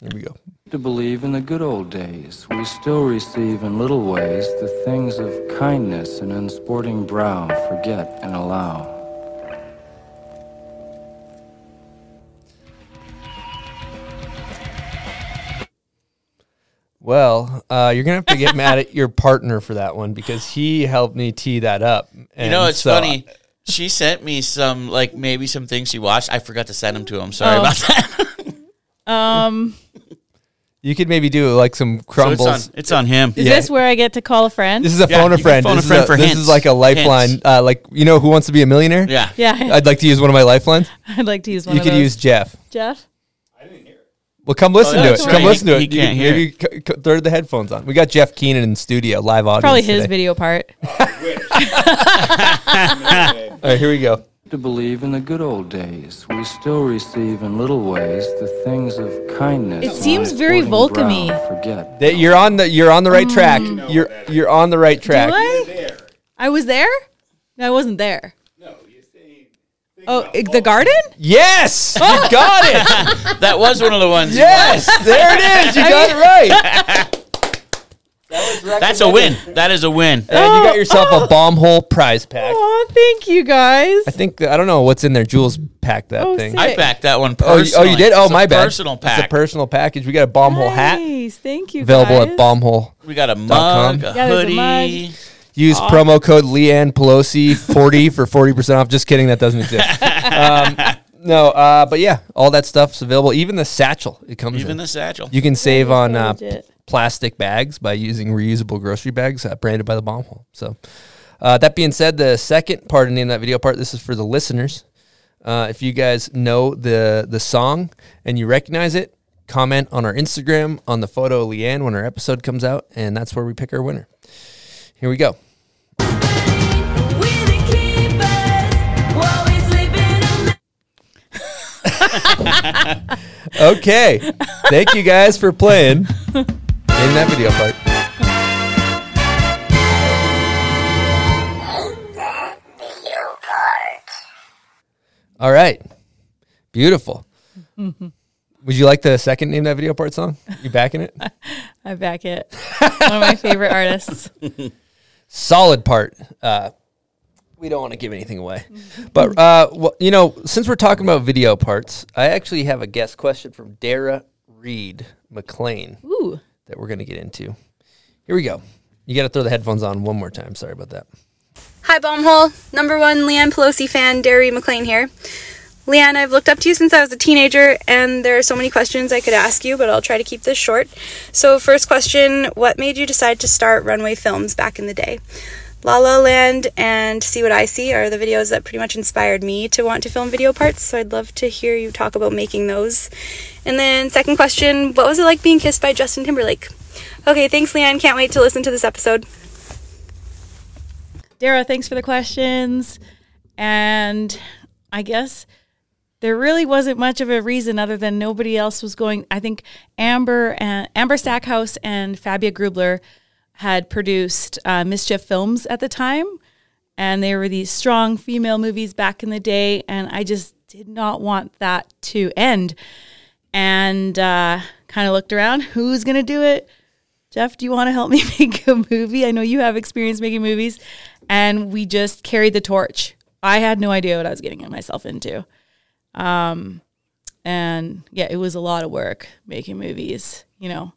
Here we go. To believe in the good old days. We still receive in little ways the things of kindness and unsporting brow forget and allow. Well, uh, you're gonna have to get mad at your partner for that one because he helped me tee that up. You know, it's so- funny. She sent me some, like maybe some things she watched. I forgot to send them to him. Sorry Oh. about that. Um, You could maybe do like some So crumbles. it's on, it's on him. is Yeah. this where I get to call a friend? this is a Yeah, phone a friend. phone a this is, friend a- for this hints. is like a lifeline. Uh, like you know, who wants to be a millionaire? Yeah. yeah, I'd like to use one of my lifelines. I'd like to use one You of could those. use Jeff. Jeff. I didn't hear it. Well, come listen to it. that's Come right. listen to He- it. he You- can't hear maybe c- c- throw the headphones on. We got Jeff Keenan in the studio, live audience. Probably his today. video part. All right, here we go. To believe in the good old days, we still receive in little ways the things of kindness. It seems very sporting Vulcan-y. Forget. That you're on the you're on the right mm. track. You're you're on the right track. Do I? I was there? No, I wasn't there. No, you saying. Oh, i- the garden? Yes, you oh. got it. That was one of the ones. Yes, there it is. You got it right. That's a win. That is a win. And you got yourself a bomb hole prize pack. Oh, thank you guys. I think I don't know what's in there. Jules packed that Oh, thing. sick. I packed that one Oh, you, personally. oh, you did? Oh, It's a my bad. Personal It's a personal package. We got a bomb hole hat Nice. Thank you. available guys. at bombhole. we got a com. mug, a Yeah, there's a hoodie. mug. Use promo code Leanne Pelosi forty for forty percent off. Just kidding, that doesn't exist. um, no, uh, but yeah, all that stuff's available. Even the satchel it comes Even in. the satchel. you can save on uh, legit. Plastic bags by using reusable grocery bags uh, branded by the bomb hole. So, uh, that being said, the second part of name that video part. This is for the listeners. Uh, if you guys know the the song and you recognize it, comment on our Instagram on the photo of Leanne when our episode comes out, and that's where we pick our winner. Here we go. Okay. Thank you guys for playing in that video part. All right. Beautiful. Would you like the second name that video part song? You backing it? I back it. One of my favorite artists. Solid part. Uh, we don't want to give anything away. But, uh, well, you know, since we're talking about video parts, I actually have a guest question from Darrah Reid McLean. Ooh. That we're going to get into. Here we go. You got to throw the headphones on one more time. Sorry about that. Hi, Bombhole. Number one Leanne Pelosi fan, Darrah McLean here. Leanne, I've looked up to you since I was a teenager, and there are so many questions I could ask you, but I'll try to keep this short. So, first question What made you decide to start Runway Films back in the day? La La Land and See What I See are the videos that pretty much inspired me to want to film video parts, so I'd love to hear you talk about making those. And then, second question What was it like being kissed by Justin Timberlake? Okay, thanks, Leanne. Can't wait to listen to this episode. Darrah, thanks for the questions. And I guess there really wasn't much of a reason other than nobody else was going. I think Amber and Amber Stackhouse and Fabia Grubler had produced uh, Mischief Films at the time, and they were these strong female movies back in the day. And I just did not want that to end. And uh, kind of looked around, who's going to do it? Jeff, do you want to help me make a movie? I know you have experience making movies. And we just carried the torch. I had no idea what I was getting myself into. Um, and yeah, it was a lot of work making movies. You know,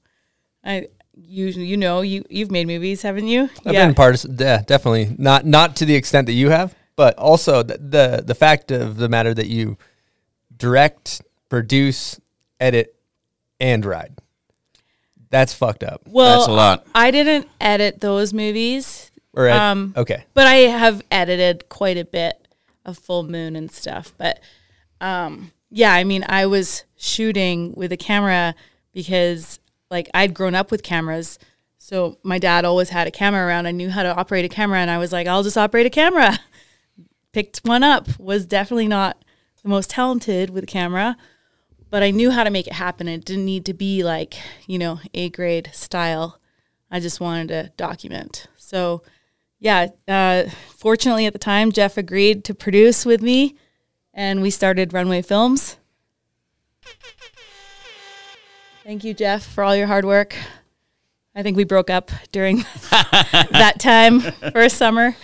I you you know you you've made movies, haven't you? I've been part of, yeah, definitely not not to the extent that you have, but also the, the the fact of the matter that you direct, produce, edit, and ride. That's fucked up. Well, That's a lot. I didn't edit those movies. Or ed- um, okay, but I have edited quite a bit of Full Moon and stuff. But um, yeah, I mean, I was shooting with a camera because like I'd grown up with cameras. So my dad always had a camera around. I knew how to operate a camera, and I was like, I'll just operate a camera. Picked one up. Was definitely not the most talented with a camera, but I knew how to make it happen. It didn't need to be like you know A grade style. I just wanted to document. So yeah, uh, fortunately at the time, Jeff agreed to produce with me, and we started Runway Films. Thank you, Jeff, for all your hard work. I think we broke up during that time for a summer.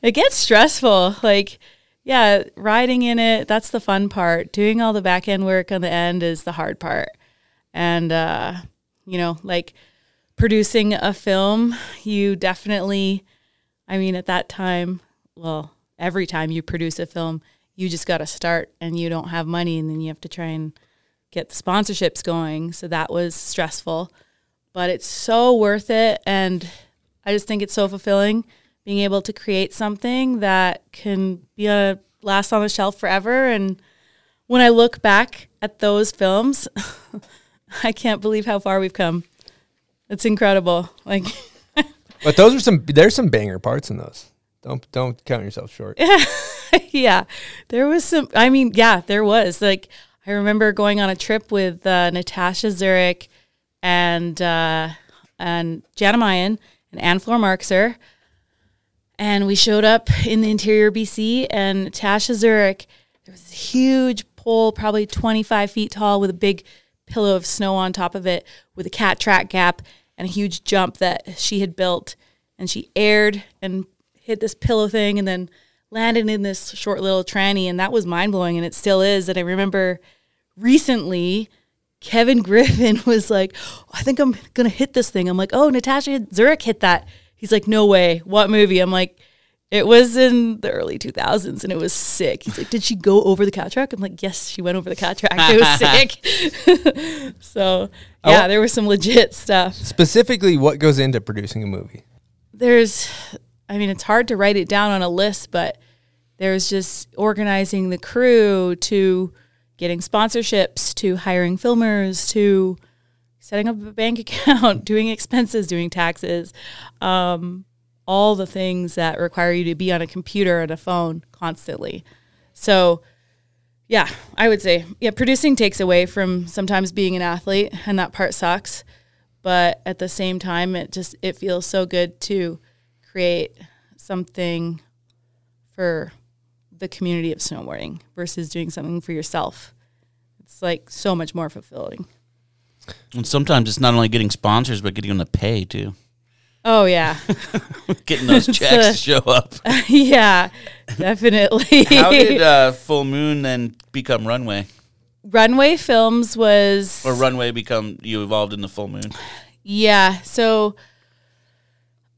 It gets stressful. Like, yeah, riding in it, that's the fun part. Doing all the back end work on the end is the hard part. And, uh, you know, like producing a film, you definitely, I mean, at that time, well, every time you produce a film, you just got to start and you don't have money and then you have to try and get the sponsorships going. So that was stressful, but it's so worth it. And I just think it's so fulfilling being able to create something that can be a last on the shelf forever. And when I look back at those films, I can't believe how far we've come. It's incredible. Like, But those are some. There's some banger parts in those. Don't don't count yourself short. yeah, there was some. I mean, yeah, there was. Like, I remember going on a trip with uh, Natasza Zurek and uh, and Janna Meyen and Anne-Flore Marxer, and we showed up in the interior BC. And Natasza Zurek, there was a huge pole, probably 25 feet tall, with a big pillow of snow on top of it, with a cat track gap and a huge jump that she had built. And she aired and hit this pillow thing, and then landed in this short little tranny, and that was mind blowing, and it still is. And I remember recently. Kevin Griffin was like, "Oh, I think I'm gonna hit this thing. I'm like, oh, Natasza Zurek hit that. He's like, no way. What movie? I'm like, it was in the early 2000s and it was sick. He's like, did she go over the cat track? I'm like, yes, she went over the cat track. It was sick. so yeah, there was some legit stuff. Specifically, what goes into producing a movie? There's, I mean, it's hard to write it down on a list, but there's just organizing the crew to getting sponsorships to hiring filmers to setting up a bank account, doing expenses, doing taxes, um, all the things that require you to be on a computer and a phone constantly. So, yeah, I would say, yeah, producing takes away from sometimes being an athlete, and that part sucks. But at the same time, it just it feels so good to create something for the community of snowboarding versus doing something for yourself. It's like so much more fulfilling. And sometimes it's not only getting sponsors, but getting them to pay too. Oh yeah, Getting those checks a- to show up. yeah, definitely. How did uh, Full Moon then become Runway? Runway Films was Or Runway become, you evolved into Full Moon? Yeah. So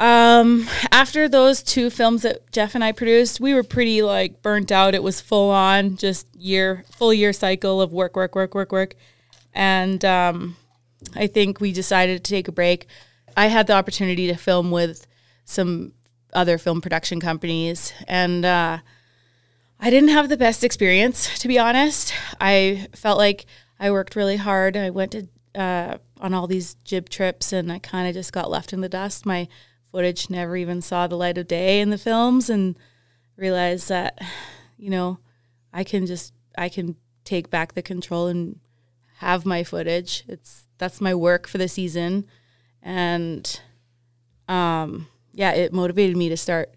um after those two films that Jeff and I produced, we were pretty like burnt out. It was full on just year full year cycle of work, work, work, work, work. And um I think we decided to take a break. I had the opportunity to film with some other film production companies and uh I didn't have the best experience, to be honest. I felt like I worked really hard. I went to uh, on all these jib trips, and I kind of just got left in the dust. My footage never even saw the light of day in the films, and realized that, you know, I can just I can take back the control and have my footage. It's that's my work for the season, and um, yeah, it motivated me to start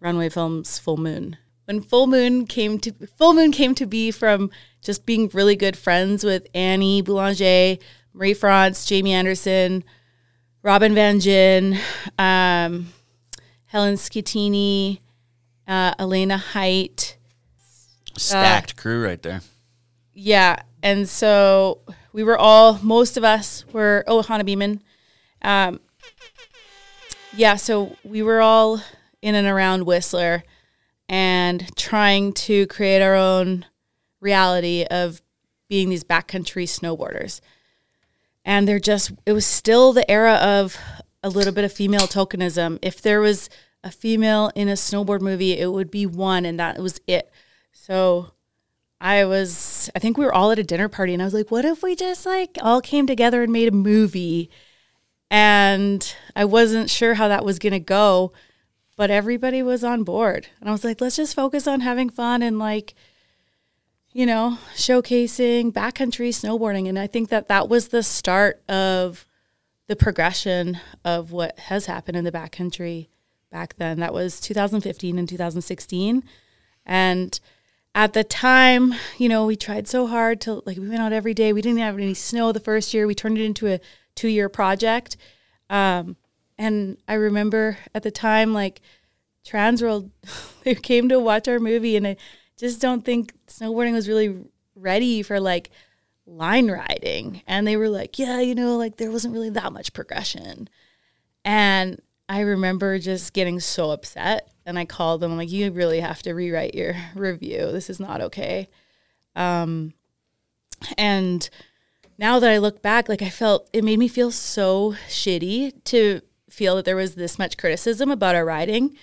Runway Films Full Moon. When Full Moon came to Full Moon came to be from just being really good friends with Annie Boulanger, Marie France, Jamie Anderson, Robin Van Gyn, um, Helen Schettini, uh, Elena Hight. Stacked crew right there. Yeah, and so we were all most of us were oh Hana Beaman. Um, yeah, so we were all in and around Whistler and trying to create our own reality of being these backcountry snowboarders. And they're just it was still the era of a little bit of female tokenism. If there was a female in a snowboard movie, it would be one and that was it. So I was, I think we were all at a dinner party, and I was like, what if we just like all came together and made a movie? And I wasn't sure how that was going to go, but everybody was on board. And I was like, let's just focus on having fun and like, you know, showcasing backcountry snowboarding. And I think that that was the start of the progression of what has happened in the backcountry back then. That was 2015 and 2016. And at the time, you know, we tried so hard to like we went out every day. We didn't have any snow the first year. We turned it into a two year project. Um, and I remember at the time, like Transworld, they came to watch our movie, and I just don't think snowboarding was really ready for like line riding. And they were like, yeah, you know, like there wasn't really that much progression. And I remember just getting so upset. And I called them, like, you really have to rewrite your review. This is not okay. Um, and now that I look back, like I felt it made me feel so shitty to feel that there was this much criticism about our riding.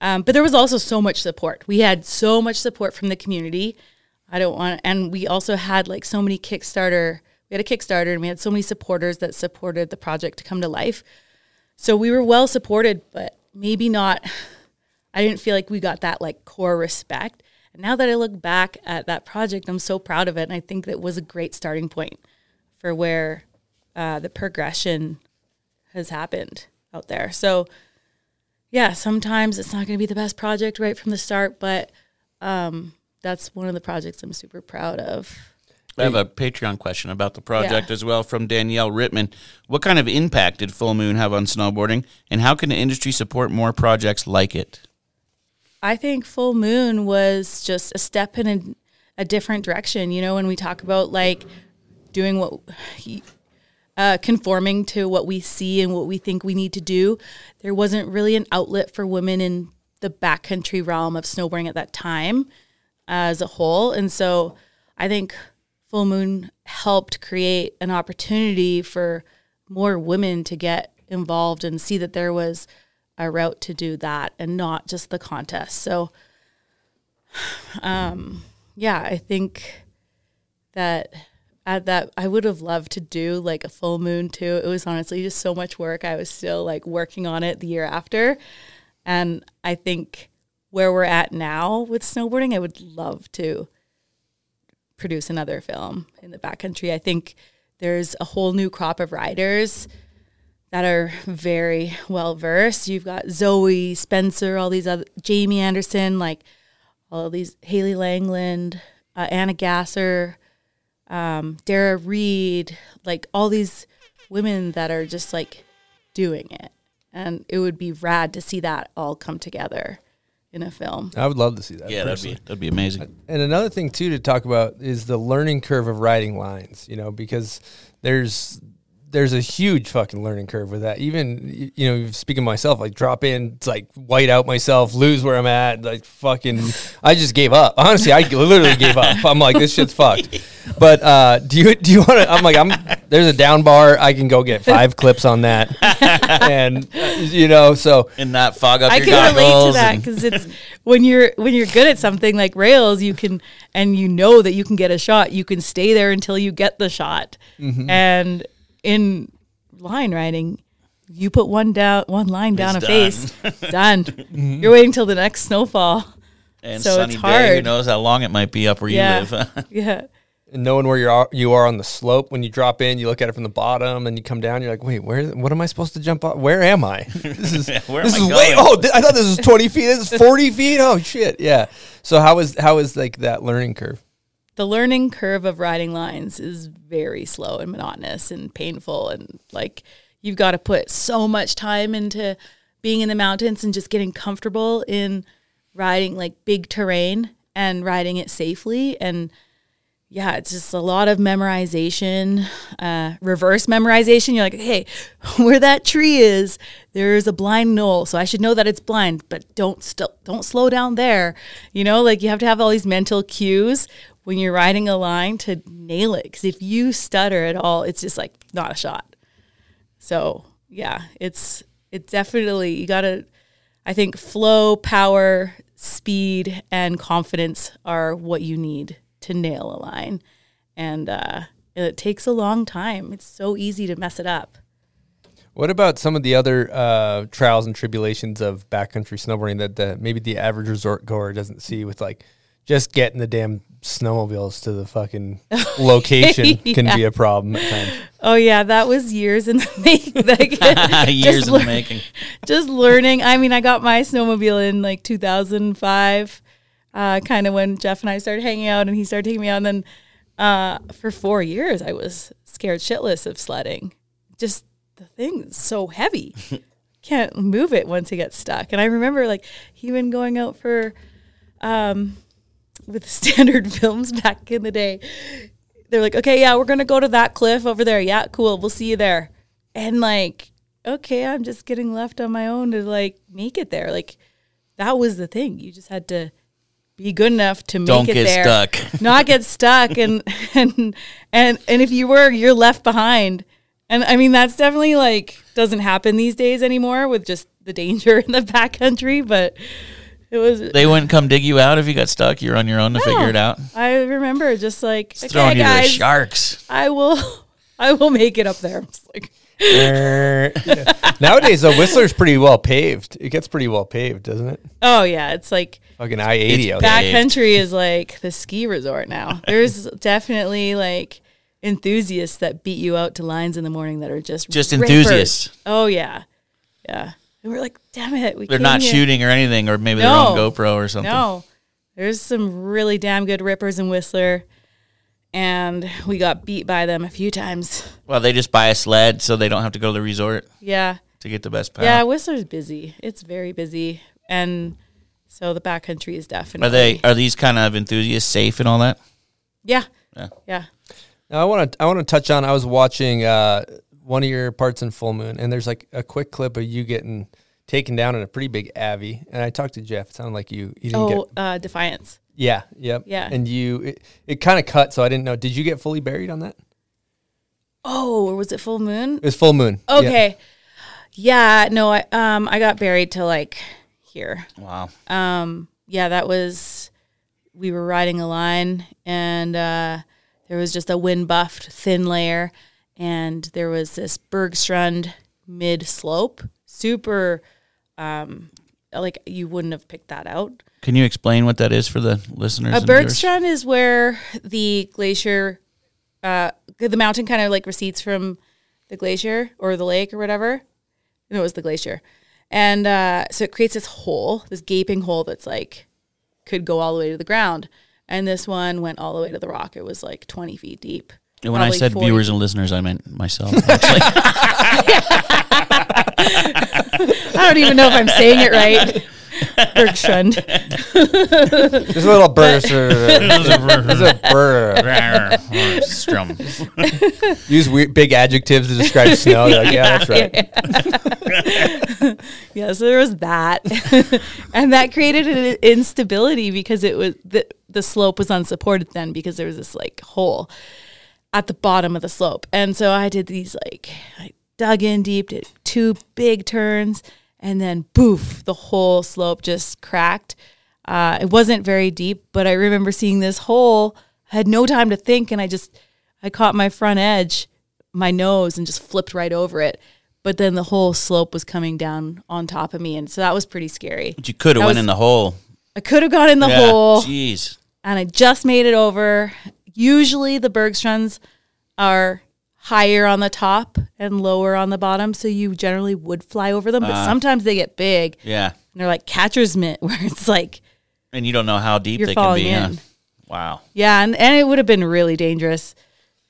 Um, but there was also so much support. We had so much support from the community. I don't want, and we also had like so many Kickstarter we had a Kickstarter and we had so many supporters that supported the project to come to life. So we were well supported, but maybe not. I didn't feel like we got that like core respect. And now that I look back at that project, I'm so proud of it. And I think that was a great starting point for where uh, the progression has happened out there. So, yeah, sometimes it's not going to be the best project right from the start, but um, that's one of the projects I'm super proud of. I have a Patreon question about the project Yeah. as well from Danielle Rittman. What kind of impact did Full Moon have on snowboarding, and how can the industry support more projects like it? I think Full Moon was just a step in a, a different direction. You know, when we talk about like doing what, uh, conforming to what we see and what we think we need to do, there wasn't really an outlet for women in the backcountry realm of snowboarding at that time as a whole. And so I think Full Moon helped create an opportunity for more women to get involved and see that there was a route to do that and not just the contest. So, um, yeah, I think that at that I would have loved to do like a full moon too. It was honestly just so much work. I was still like working on it the year after. And I think where we're at now with snowboarding, I would love to produce another film in the backcountry. I think there's a whole new crop of riders that are very well versed. You've got Zoe, Spencer, all these other Jamie Anderson, like all these Hailey Langland, uh, Anna Gasser, um, Darrah Reid, like all these women that are just like doing it. And it would be rad to see that all come together in a film. I would love to see that. Yeah, that'd be that'd be amazing. And another thing too to talk about is the learning curve of writing lines. You know, because there's there's a huge fucking learning curve with that. Even you know, speaking of myself, like drop in, it's like white out myself, lose where I'm at, like fucking. I just gave up. Honestly, I literally gave up. I'm like, this shit's fucked. But uh, do you do you want to? I'm like, I'm there's a down bar. I can go get five clips on that, and you know, so And not fog up I your can relate to that because it's when you're when you're good at something like rails, you can and you know that you can get a shot. You can stay there until you get the shot. Mm-hmm. And in line writing, you put one down, one line down It's a face, done. Mm-hmm. You're waiting till the next snowfall. and so sunny it's day. Who knows how long it might be up where Yeah. you live? Yeah. and knowing where you are you are on the slope when you drop in you look at it from the bottom and you come down you're like wait where what am i supposed to jump off where am i this is Yeah, where this am I is way oh th- i thought this was 20 feet this is 40 feet oh shit yeah so how is how is like that learning curve the learning curve of riding lines is very slow and monotonous and painful and like you've got to put so much time into being in the mountains and just getting comfortable in riding like big terrain and riding it safely. And yeah it's just a lot of memorization uh, reverse memorization. You're like hey where that tree is there's a blind knoll so i should know that it's blind but don't still don't slow down there. You know like you have to have all these mental cues when you're riding a line to nail it because if you stutter at all it's just like not a shot. So yeah it's it definitely you gotta i think flow power speed and confidence are what you need to nail a line. And uh, it takes a long time. It's so easy to mess it up. What about some of the other uh, trials and tribulations of backcountry snowboarding that the, maybe the average resort goer doesn't see with like just getting the damn snowmobiles to the fucking location can be a problem at times. Oh yeah that was years in the making. Like, Years just in the making. just learning. I mean i got my snowmobile in like 2005 uh, kind of when jeff and i started hanging out and he started taking me out and then uh, for four years i was scared shitless of sledding. Just the thing's so heavy. Can't move it once it gets stuck. And i remember like even going out for um, with standard films back in the day. They're like okay yeah we're gonna go to that cliff over there. Yeah cool we'll see you there. And like okay i'm just getting left on my own to like make it there. Like that was the thing. You just had to be good enough to make it. Don't it get there. stuck. not get stuck and and and and if you were you're left behind. And i mean that's definitely like doesn't happen these days anymore with just the danger in the backcountry but It was. They wouldn't come dig you out if you got stuck. You're on your own to figure it out. I remember just like throwing okay, you to the sharks. I will, I will make it up there. I'm like, Yeah. Nowadays, though, Whistler's pretty well paved. It gets pretty well paved, doesn't it? oh yeah, it's like Fucking I eighty out there. backcountry is like the ski resort now. There's definitely like enthusiasts that beat you out to lines in the morning that are just Just rippers. enthusiasts. Oh yeah, yeah. And we're like, damn it, we They're not here. shooting or anything, or maybe they're on GoPro or something. No, there's some really damn good rippers in Whistler, and we got beat by them a few times. Well, they just buy a sled so they don't have to go to the resort Yeah, to get the best power. yeah. Whistler's busy. It's very busy, and so the backcountry is definitely. Are they are these kind of enthusiasts safe and all that? Yeah, Yeah. yeah. Now I want to I want to touch on. I was watching uh, one of your parts in Full Moon, and there's like a quick clip of you getting taken down in a pretty big Avi. And I talked to Jeff. It sounded like you you didn't Oh, get. uh, Defiance. Yeah, yep. Yeah. And you it, it kind of cut, so I didn't know. Did you get fully buried on that? Oh, or was it full moon? It was full moon. Yeah. Okay. Yeah. no, I um I got buried to like here. Wow. Um yeah, that was we were riding a line and uh there was just a wind buffed thin layer and there was this Bergschrund mid slope. Super um like you wouldn't have picked that out. Can you explain what that is for the listeners? A and? Bergschrund is where the glacier, uh, the mountain kind of like recedes from the glacier or the lake or whatever. No, it was the glacier. And uh, so it creates this hole, this gaping hole that's like could go all the way to the ground. And this one went all the way to the rock. It was like 20 feet deep. And when I said 40 viewers and listeners, I meant myself. Actually, I don't even know if I'm saying it right. Bergschrund. There's a little burst. There's a burr. Strum. Use weird, big adjectives to describe snow. You're like, yeah, that's right. yeah, so there was that, and that created an instability because it was the the slope was unsupported then because there was this like hole at the bottom of the slope, and so I did these like I dug in deep, did two big turns, and then boof, the whole slope just cracked. Uh, it wasn't very deep, but I remember seeing this hole. I had no time to think, and I just I caught my front edge, my nose, and just flipped right over it. But then the whole slope was coming down on top of me, and so that was pretty scary. But you could have went was- in the hole. I could have gone in the Yeah, hole, Jeez. and I just made it over. Usually, the Bergschrunds are higher on the top and lower on the bottom, so you generally would fly over them. But Ah. sometimes they get big, Yeah. and they're like catcher's mitt, where it's like And you don't know how deep You're they can be. Huh? in. Wow. yeah, and, and it would have been really dangerous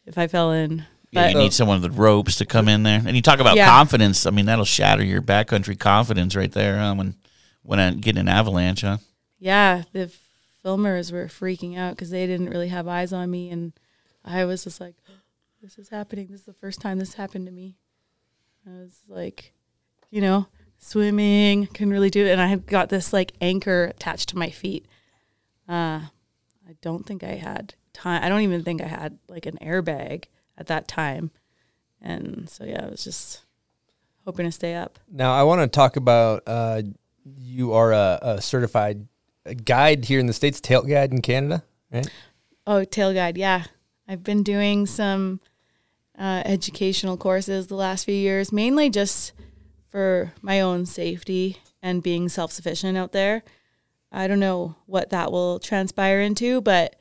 if I fell in. Yeah, you need someone with ropes to come in there. And you talk about Yeah. confidence. I mean, that'll shatter your backcountry confidence right there huh, when when I get an avalanche, huh? yeah, the filmers were freaking out because they didn't really have eyes on me, and I was just like, "This is happening. This is the first time this happened to me." I was like, you know, swimming, couldn't really do it, and I had got this like anchor attached to my feet. Uh, I don't think I had time. I don't even think I had like an airbag at that time, and so yeah, I was just hoping to stay up. Now I want to talk about. Uh, you are a, a certified guide here in the states, tail guide in Canada, right? Oh, tail guide. Yeah. I've been doing some uh, educational courses the last few years, mainly just for my own safety and being self sufficient out there. I don't know what that will transpire into, but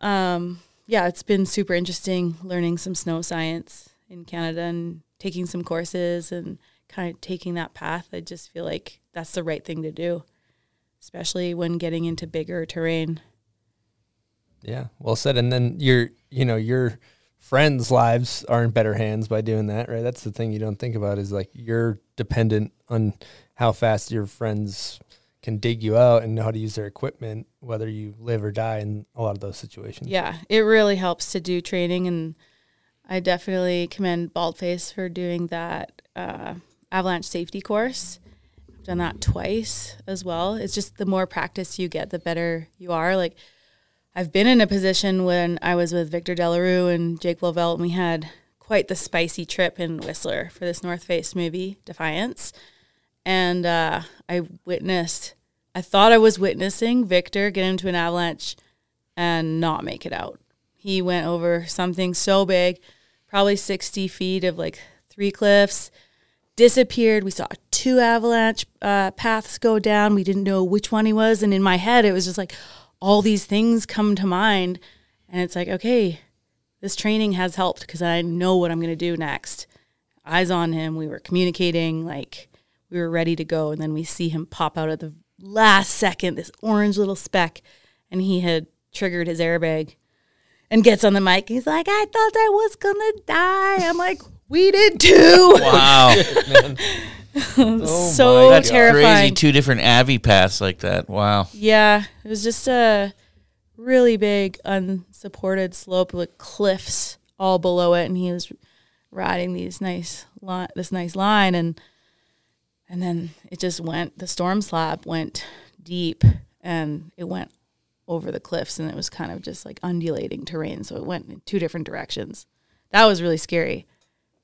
um, yeah, it's been super interesting learning some snow science in Canada and taking some courses and kind of taking that path. I just feel like that's the right thing to do, especially when getting into bigger terrain. Yeah, well said. And then your, you know, your friends' lives are in better hands by doing that, right? That's the thing you don't think about is like you're dependent on how fast your friends can dig you out and know how to use their equipment, whether you live or die in a lot of those situations. Yeah, it really helps to do training, and I definitely commend Baldface for doing that uh, avalanche safety course. Done that twice as well. It's just the more practice you get, the better you are. Like I've been in a position when I was with Victor de Le Rue and Jake Lovell, and we had quite the spicy trip in Whistler for this North Face movie, Defiance. And uh, I witnessed I thought I was witnessing Victor get into an avalanche and not make it out. He went over something so big, probably 60 feet of like three cliffs, disappeared. We saw two avalanche uh, paths go down. We didn't know which one he was. And in my head, it was just like all these things come to mind. And it's like, okay, this training has helped because I know what I'm going to do next. Eyes on him. We were communicating, like we were ready to go. And then we see him pop out at the last second, this orange little speck. And he had triggered his airbag and gets on the mic. He's like, I thought I was going to die. I'm like, we did too. Wow. Oh so That's terrifying. crazy. Two different Avi paths like that. Wow. Yeah, it was just a really big unsupported slope with cliffs all below it, and he was riding these nice line, this nice line, and and then it just went. The storm slab went deep, and it went over the cliffs, and it was kind of just like undulating terrain, so it went in two different directions. That was really scary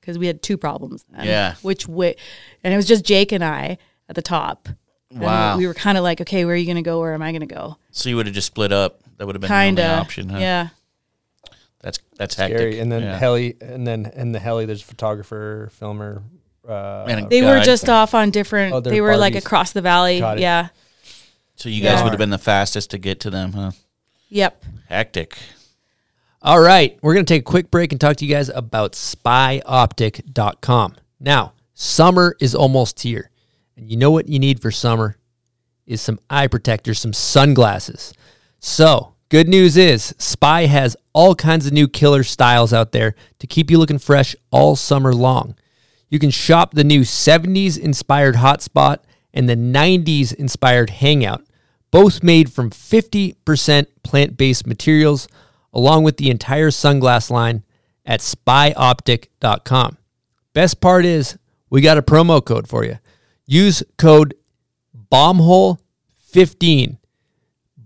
because we had two problems. Then, Yeah. which way? And it was just Jake and I at the top. And Wow. we were kind of like, okay, where are you going to go? Where am I going to go? So you would have just split up. That would have been Kind the only of. option. Huh? Yeah. That's that's hectic. Scary. And then yeah. heli, and then in the heli, there's a photographer, filmer. Uh, And a They were just off on different. Oh, they're they were like across the valley. Yeah. So you guys Yeah. would have been the fastest to get to them, huh? Yep. Hectic. All right, we're going to take a quick break and talk to you guys about spyoptic.com. Now, summer is almost here. And you know what you need for summer is some eye protectors, some sunglasses. So, good news is Spy has all kinds of new killer styles out there to keep you looking fresh all summer long. You can shop the new 70s inspired hotspot and the 90s inspired hangout, both made from 50% plant based materials, along with the entire sunglass line at spyoptic.com. Best part is, we got a promo code for you. Use code BOMBHOLE15.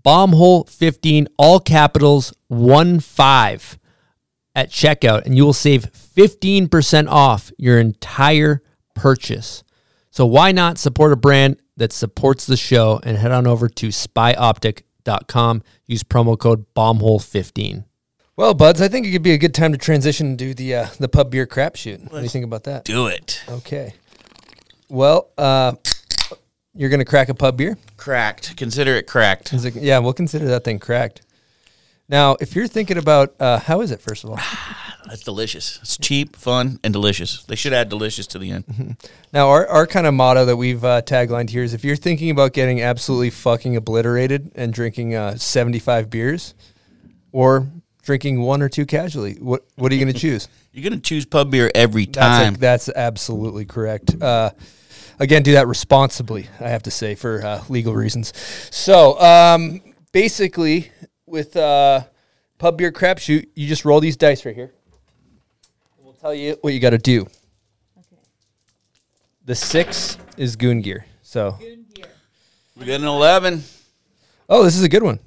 BOMBHOLE15, all capitals, 1 5 at checkout, and you will save 15% off your entire purchase. So why not support a brand that supports the show and head on over to spyoptic.com. Dot com use promo code BOMBHOLE15. Well, buds, I think it could be a good time to transition to the uh, the pub beer crap shoot. What do you think about that? Do it. Okay. Well, uh, you're gonna crack a pub beer. Cracked. Consider it cracked. Is it- yeah, we'll consider that thing cracked. Now, if you're thinking about uh, how is it, first of all? That's delicious. It's cheap, fun, and delicious. They should add delicious to the end. Now, our, our kind of motto that we've uh, taglined here is if you're thinking about getting absolutely fucking obliterated and drinking uh, 75 beers or drinking one or two casually, what what are you going to choose? You're gonna choose pub beer every That's, time. that's absolutely correct. Uh, again, do that responsibly, I have to say, for uh, legal reasons. So, um, basically, with uh, pub beer crapshoot, you just roll these dice right here. We'll tell you what you got to do. Okay. The six is goon gear. So, we got an eleven. oh, this is a good one.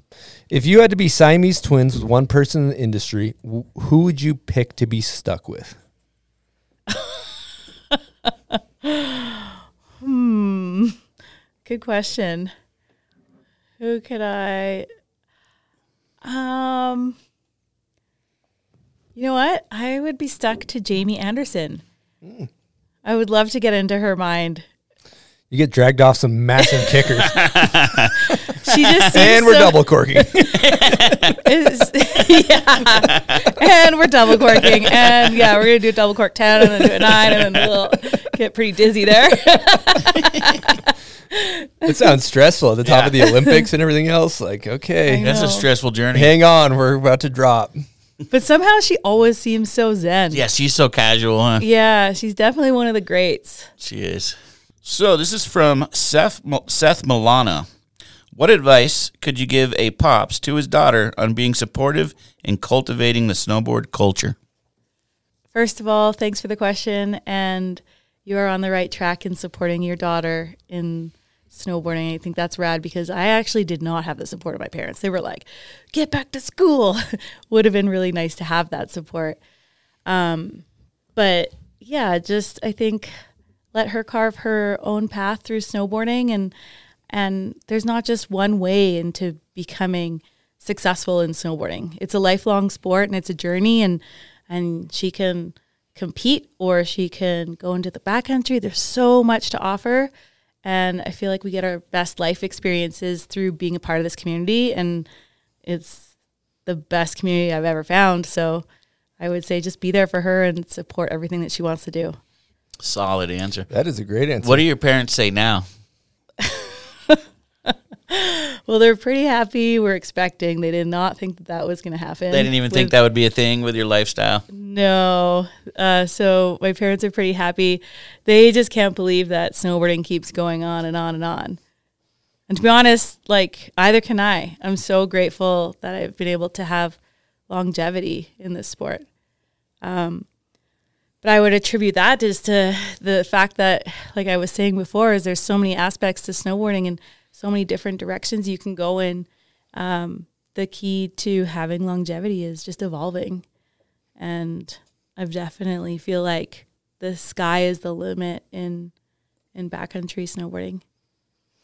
If you had to be Siamese twins with one person in the industry, wh- who would you pick to be stuck with? Hmm. Good question. Who could I? Um. You know what? I would be stuck to Jamie Anderson. I would love to get into her mind. You get dragged off some massive kickers. She just and we're so- double corking. yeah. And we're double corking. And yeah, we're gonna do a double cork ten and then do a nine and then we'll get pretty dizzy there. It sounds stressful at the top of the Olympics and everything else. Like, okay, That's a stressful journey. hang on, we're about to drop. but somehow she always seems so zen. Yeah, she's so casual, huh? Yeah, she's definitely one of the greats. She is. So this is from Seth Seth Milana. What advice could you give a pops to his daughter on being supportive in cultivating the snowboard culture? First of all, thanks for the question. And you are on the right track in supporting your daughter in snowboarding. I think that's rad because I actually did not have the support of my parents. They were like, get back to school. Would have been really nice to have that support. Um, but yeah, just I think let her carve her own path through snowboarding. And And there's not just one way into becoming successful in snowboarding. It's a lifelong sport and it's a journey and and she can compete or she can go into the backcountry. There's so much to offer. And I feel like we get our best life experiences through being a part of this community and it's the best community I've ever found. So I would say just be there for her and support everything that she wants to do. Solid answer. That is a great answer. What do your parents say now? Well, they're pretty happy. We're expecting. They did not think that that was going to happen. They didn't even think that would be a thing with your lifestyle. No. Uh, so my parents are pretty happy. They just can't believe that snowboarding keeps going on and on and on. And to be honest, like either can I. I'm so grateful that I've been able to have longevity in this sport. Um, but I would attribute that just to the fact that, like I was saying before, is there's so many aspects to snowboarding and so many different directions you can go in. Um, the key to having longevity is just evolving and I definitely feel like the sky is the limit in in backcountry snowboarding.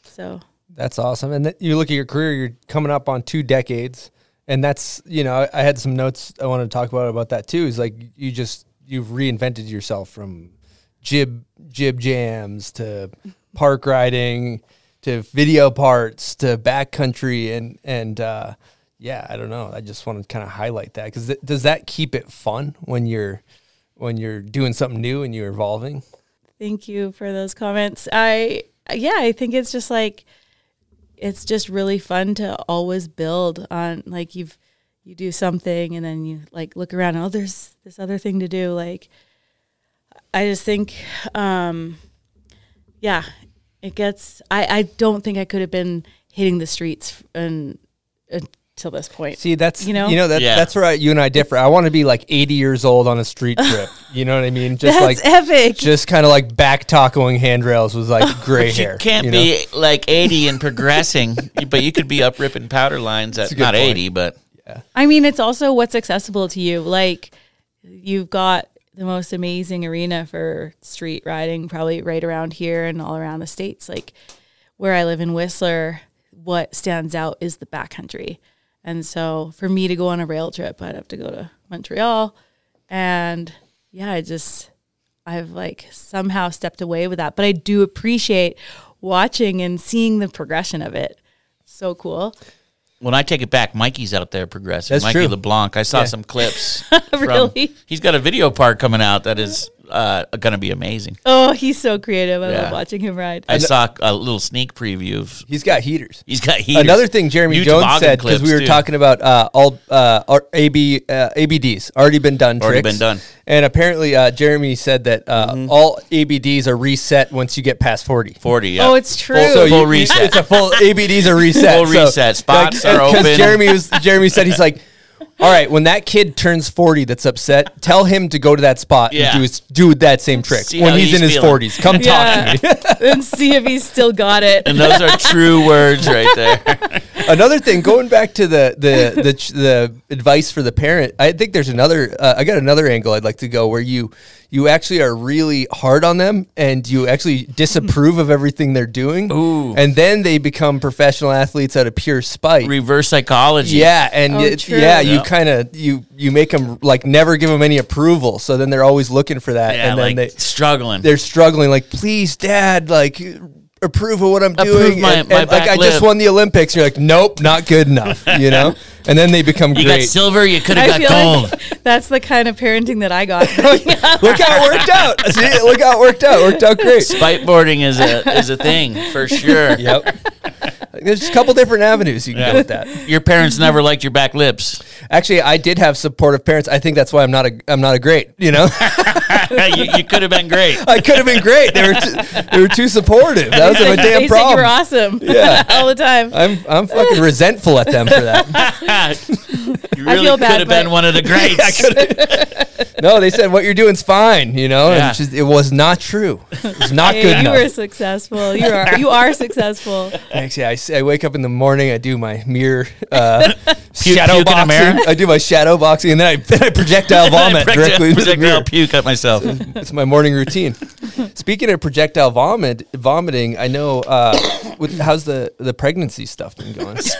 So That's awesome. And th- you look at your career, you're coming up on two decades. And that's, you know, I, I had some notes I wanted to talk about about that too. Is like you just you've reinvented yourself from jib jib jams to park riding to video parts to backcountry and and uh yeah, I don't know. I just want to kind of highlight that because th- does that keep it fun when you're when you're doing something new and you're evolving? thank you for those comments. I yeah, I think it's just like it's just really fun to always build on like you've you do something and then you like look around oh there's this other thing to do like I just think um yeah, it gets I I don't think I could have been hitting the streets and until this point. See, that's you know you know that Yeah. that's where I, you and I differ. I want to be like 80 years old on a street trip. You know what I mean? Just That's like epic. just kind of like back tacoing handrails with like gray But hair. you can't you know? be like 80 and progressing, but you could be up ripping powder lines at not point. 80, but yeah. I mean, it's also what's accessible to you. Like, you've got the most amazing arena for street riding, probably right around here and all around the states. Like, where I live in Whistler, what stands out is the backcountry. And so, for me to go on a rail trip, I'd have to go to Montreal. And yeah, I just, I've like somehow stepped away with that. But I do appreciate watching and seeing the progression of it. So cool. When I take it back, Mikey's out there progressing. That's Mikey true. LeBlanc. I saw Yeah. some clips. from- Really? he's got a video part coming out that is uh, going to be amazing. Oh, he's so creative. I Yeah. love watching him ride. I saw a little sneak preview of. He's got heaters. He's got heaters. Another thing Jeremy New Jones said because we were too. talking about uh, all uh, AB uh, ABDs already been done. Already tricks. been done. And apparently, uh, Jeremy said that uh, all ABDs are reset once you get past forty. 40. Yeah. Oh, it's true. Full, So full you- reset. It's a full ABDs are reset. Full reset. Spots are Because open. Jeremy was Jeremy said he's like, all right, when that kid turns forty, that's upset. Tell him to go to that spot Yeah. and do his, do that same trick See when how he's, he's in his feeling. forties. Come Yeah. talk to me. and see if he's still got it. and those are true words right there. another thing, going back to the the the, ch- the advice for the parent, I think there's another. Uh, I got another angle I'd like to go where you you actually are really hard on them and you actually disapprove of everything they're doing, Ooh. and then they become professional athletes out of pure spite. Reverse psychology. Yeah, and Oh, it- true. yeah, you Yeah. Kind of you you make them like never give them any approval, so then they're always looking for that, Yeah, and then like they struggling. they're struggling like please dad like approve of what i'm Approve doing my- and, my and, like back i just won the olympics you're like nope not good enough you know? And then they become you got great. silver, you could have got gold. like that's the kind of parenting that I got. Oh, look how it worked out. See, look how it worked out. Worked out great. Spiteboarding is a is a thing for sure. yep. There's a couple different avenues you can Yeah. go with that. Your parents never liked your back lips. actually i did have supportive parents. I think that's why i'm not a i'm not a great you know? You you could have been great. i could have been great. They were too, they were too supportive. That was They a damn they said you were awesome. Yeah. all the time. I'm I'm fucking resentful at them for that. you really feel could bad, have been but- one of the greats. No, they said what you're doing's fine, you know, and Yeah. it's just, it was not true. It was not Hey, good you enough. were successful. You are you are successful. Actually, I, s- I wake up in the morning, I do my mirror uh, shadow puke in a boxing, mirror? I do my shadow boxing and then I, then I projectile vomit Projectile- directly into the projectile mirror. puke at myself. It's my morning routine. Speaking of projectile vomit, vomiting, I know. Uh, with, how's the the pregnancy stuff been going?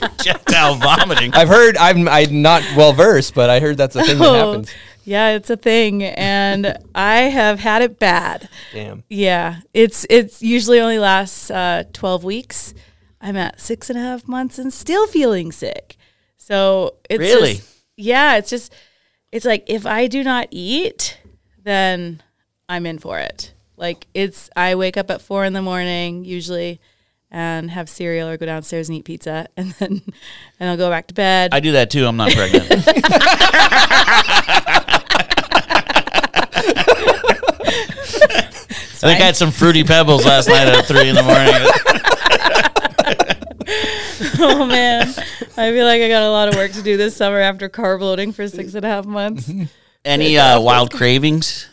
projectile vomiting. I've heard. I'm I'm not well versed, but I heard that's a thing that Oh, happens. Yeah, it's a thing, and I have had it bad. Damn. Yeah, it's it's usually only lasts uh, twelve weeks. I'm at six and a half months and still feeling sick. So it's Really? just- yeah, it's just it's like if I do not eat, then I'm in for it. Like it's I wake up at four in the morning usually and have cereal or go downstairs and eat pizza and then and I'll go back to bed. I do that too. I'm not pregnant. I think I had some fruity pebbles last night at three in the morning. oh man, I feel like I got a lot of work to do this summer after carb loading for six and a half months. Any uh, wild cravings?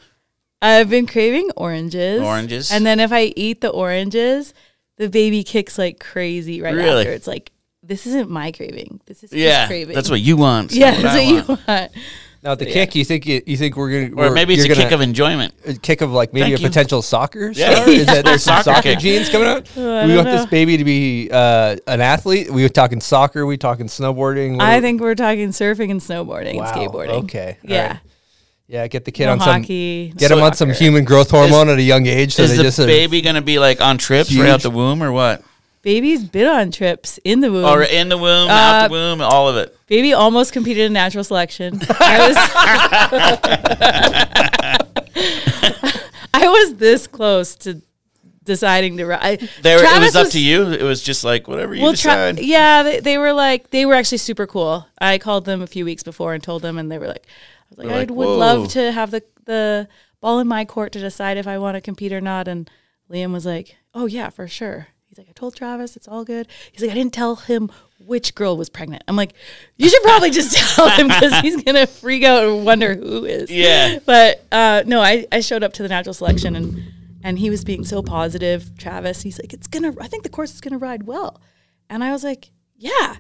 I've been craving oranges. Oranges? And then if I eat the oranges, the baby kicks like crazy right Really? after. It's like, this isn't my craving. This is his Yeah, craving. that's what you want. Yeah, not that's what I what you want. Now the Yeah. kick, you think you, you think we're gonna, Or we're- maybe it's a you're kick of enjoyment. a kick of like maybe Thank a you. potential soccer Yeah. Is that there's some Soccer soccer genes coming out? Oh, we don't want this baby to be uh, an athlete. We were talking soccer. We talking snowboarding. I think we're talking surfing and snowboarding Wow, and skateboarding. okay, all Yeah. right. Yeah, get the kid No on some hockey, get him on some soccer. human growth hormone at a young age. So Is they the just uh, baby going to be like on trips right Huge. out the womb or what? Baby's been on trips in the womb. Or in the womb, out Uh, the womb, all of it. Baby almost competed in natural selection. I was, I was this close to deciding to ride. There, it was up to you. It was just like whatever you Well, Tra- decide. yeah, they, they were like they were actually super cool. I called them a few weeks before and told them, and they were like, I was like, I like, would "Whoa." love to have the the ball in my court to decide if I want to compete or not. And Liam was like, Oh yeah, for sure. He's like, I told Travis it's all good. He's like, I didn't tell him which girl was pregnant. I'm like, you should probably just tell him because he's gonna freak out and wonder who is. Yeah. But uh, no, I, I showed up to the natural selection and and he was being so positive. Travis, he's like, it's gonna. I think the course is gonna ride well, and I was like, yeah.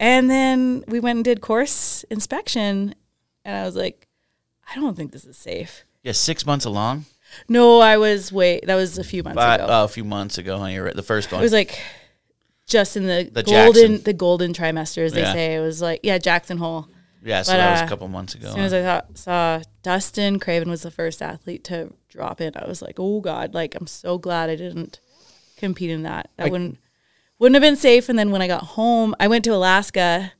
And then we went and did course inspection, and I was like, I don't think this is safe. Yeah, six months along. No, I was wait. That was a few months But, ago. oh, a few months ago, honey. Right. The first one. It was like just in the, The golden Jackson. the golden trimester, as they Yeah. say. It was like yeah, Jackson Hole. yeah, so but, that was uh, a couple months ago. As soon as I thought, saw Dustin Craven was the first athlete to drop in, I was like, oh god, like I'm so glad I didn't compete in that. That Like- wouldn't wouldn't have been safe. And then when I got home, I went to Alaska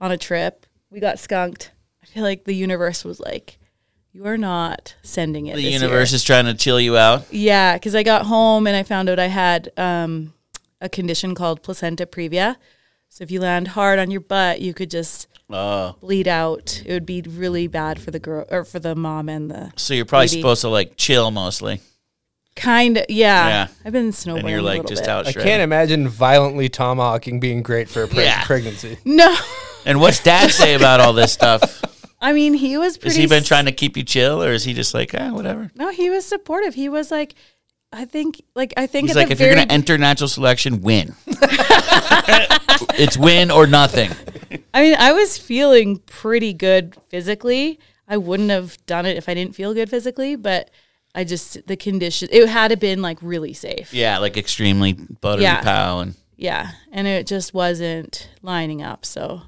on a trip. We got skunked. I feel like the universe was like, you are not sending it. the this universe year. is trying to chill you out. Yeah, because I got home and I found out I had um, a condition called placenta previa. So if you land hard on your butt, you could just Oh, bleed out. It would be really bad for the girl or for the mom and the so you're probably Maybe. supposed to like chill mostly. kind of yeah. Yeah. I've been snowboarding. And you're a like little just bit. out I can't imagine violently tomahawking being great for a preg- Yeah. pregnancy. No, And what's dad say about all this stuff? I mean he was Has he been trying to keep you chill, or is he just like, ah, whatever? No, he was supportive. He was like, I think, like I think He's like, if you're gonna enter natural selection, win. it's win or nothing. I mean, I was feeling pretty good physically. I wouldn't have done it if I didn't feel good physically, but I just the condition it had to been like really safe. Yeah, like extremely buttery Yeah. pow and Yeah, and it just wasn't lining up, so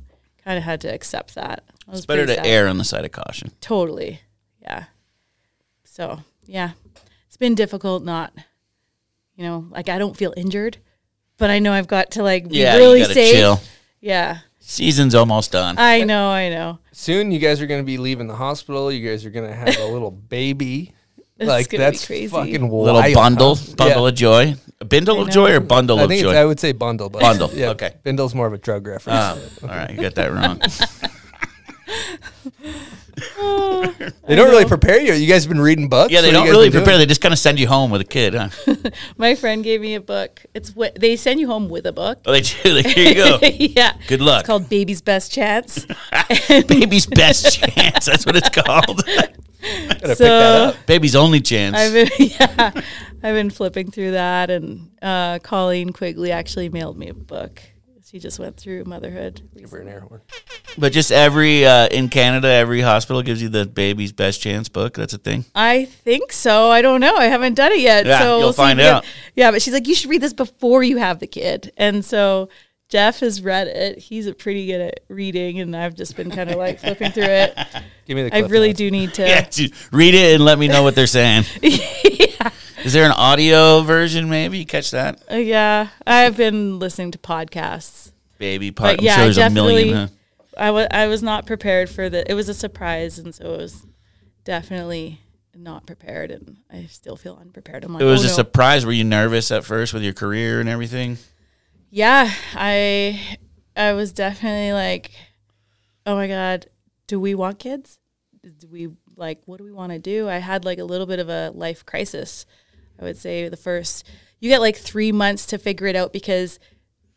kind of had to accept that. I it's better to sad. err on the side of caution. Totally. Yeah. So, yeah. It's been difficult not you know, like I don't feel injured, but I know I've got to like be Yeah, really you safe. chill. Yeah. Season's almost done. I know, I know. Soon, you guys are going to be leaving the hospital. You guys are going to have a little baby. It's like gonna be that's crazy. fucking Little bundle, bundle Yeah. of joy, a bindle of joy, or bundle I of think it's, joy. I would say bundle, but Bundle, Yeah, okay. Bindle's more of a drug reference. Oh, all right, you got that wrong. they don't really prepare you. You guys have been reading books? yeah, they What don't you guys really been doing? prepare. They just kind of send you home with a kid, huh? My friend gave me a book. It's what they send you home with a book. Oh, they do. Like, Here you go. yeah. Good luck. It's called Baby's Best Chance. Baby's best chance. That's what it's called. Gotta pick So- that up. Baby's only chance. I've been yeah, I've been flipping through that, and uh, Colleen Quigley actually mailed me a book. She just went through motherhood. Give her an air horn. But just every uh, in Canada, every hospital gives you the baby's best chance book. That's a thing. I think so. I don't know. I haven't done it yet. Yeah, so you'll we'll find if out. get- yeah, but she's like, you should read this before you have the kid. And so Jeff has read it. He's a pretty good at reading, and I've just been kind of like flipping through it. Give me the I really Notes. do need to. Yeah, dude, read it and let me know what they're saying. Is there an audio version? Maybe you catch that, Uh, yeah, I've been listening to podcasts. baby. Pod- But I'm yeah, sure there's a definitely. million. Huh? I was I was not prepared for the. It was a surprise, and so it was definitely not prepared, and I still feel unprepared. I'm like, It was oh, a no. surprise. Were you nervous at first with your career and everything? Yeah, I I was definitely like, oh my god, do we want kids? Do we like what do we want to do? I had like a little bit of a life crisis. I would say the first you get like 3 months to figure it out because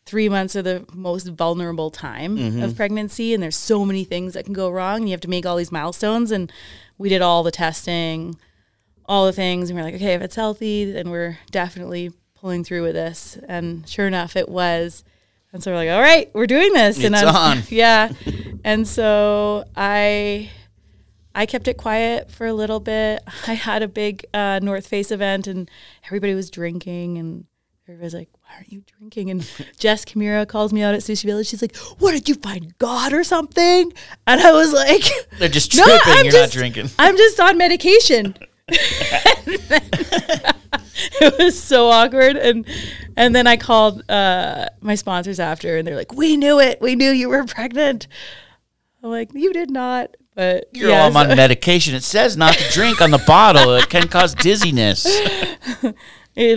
3 months are the most vulnerable time Mhm. of pregnancy and there's so many things that can go wrong. and You have to make all these milestones and we did all the testing, all the things and we're like, okay, if it's healthy, then we're definitely pulling through with this. And sure enough, it was. And so we're like, all right, we're doing this. and It's I'm, on. yeah. And so I I kept it quiet for a little bit. I had a big uh, North Face event and everybody was drinking and everybody's like, why aren't you drinking? And Jess Kimura calls me out at Sushi Village. She's like, what did you find God or something? And I was like, They're just "No, tripping. I'm You're just- not drinking. I'm just on medication. it was so awkward and and then I called uh, my sponsors after and they're like, "We knew it. We knew you were pregnant." I'm like, "You did not." But You're yeah, all on so- medication. It says not to drink on the bottle. It can cause dizziness. it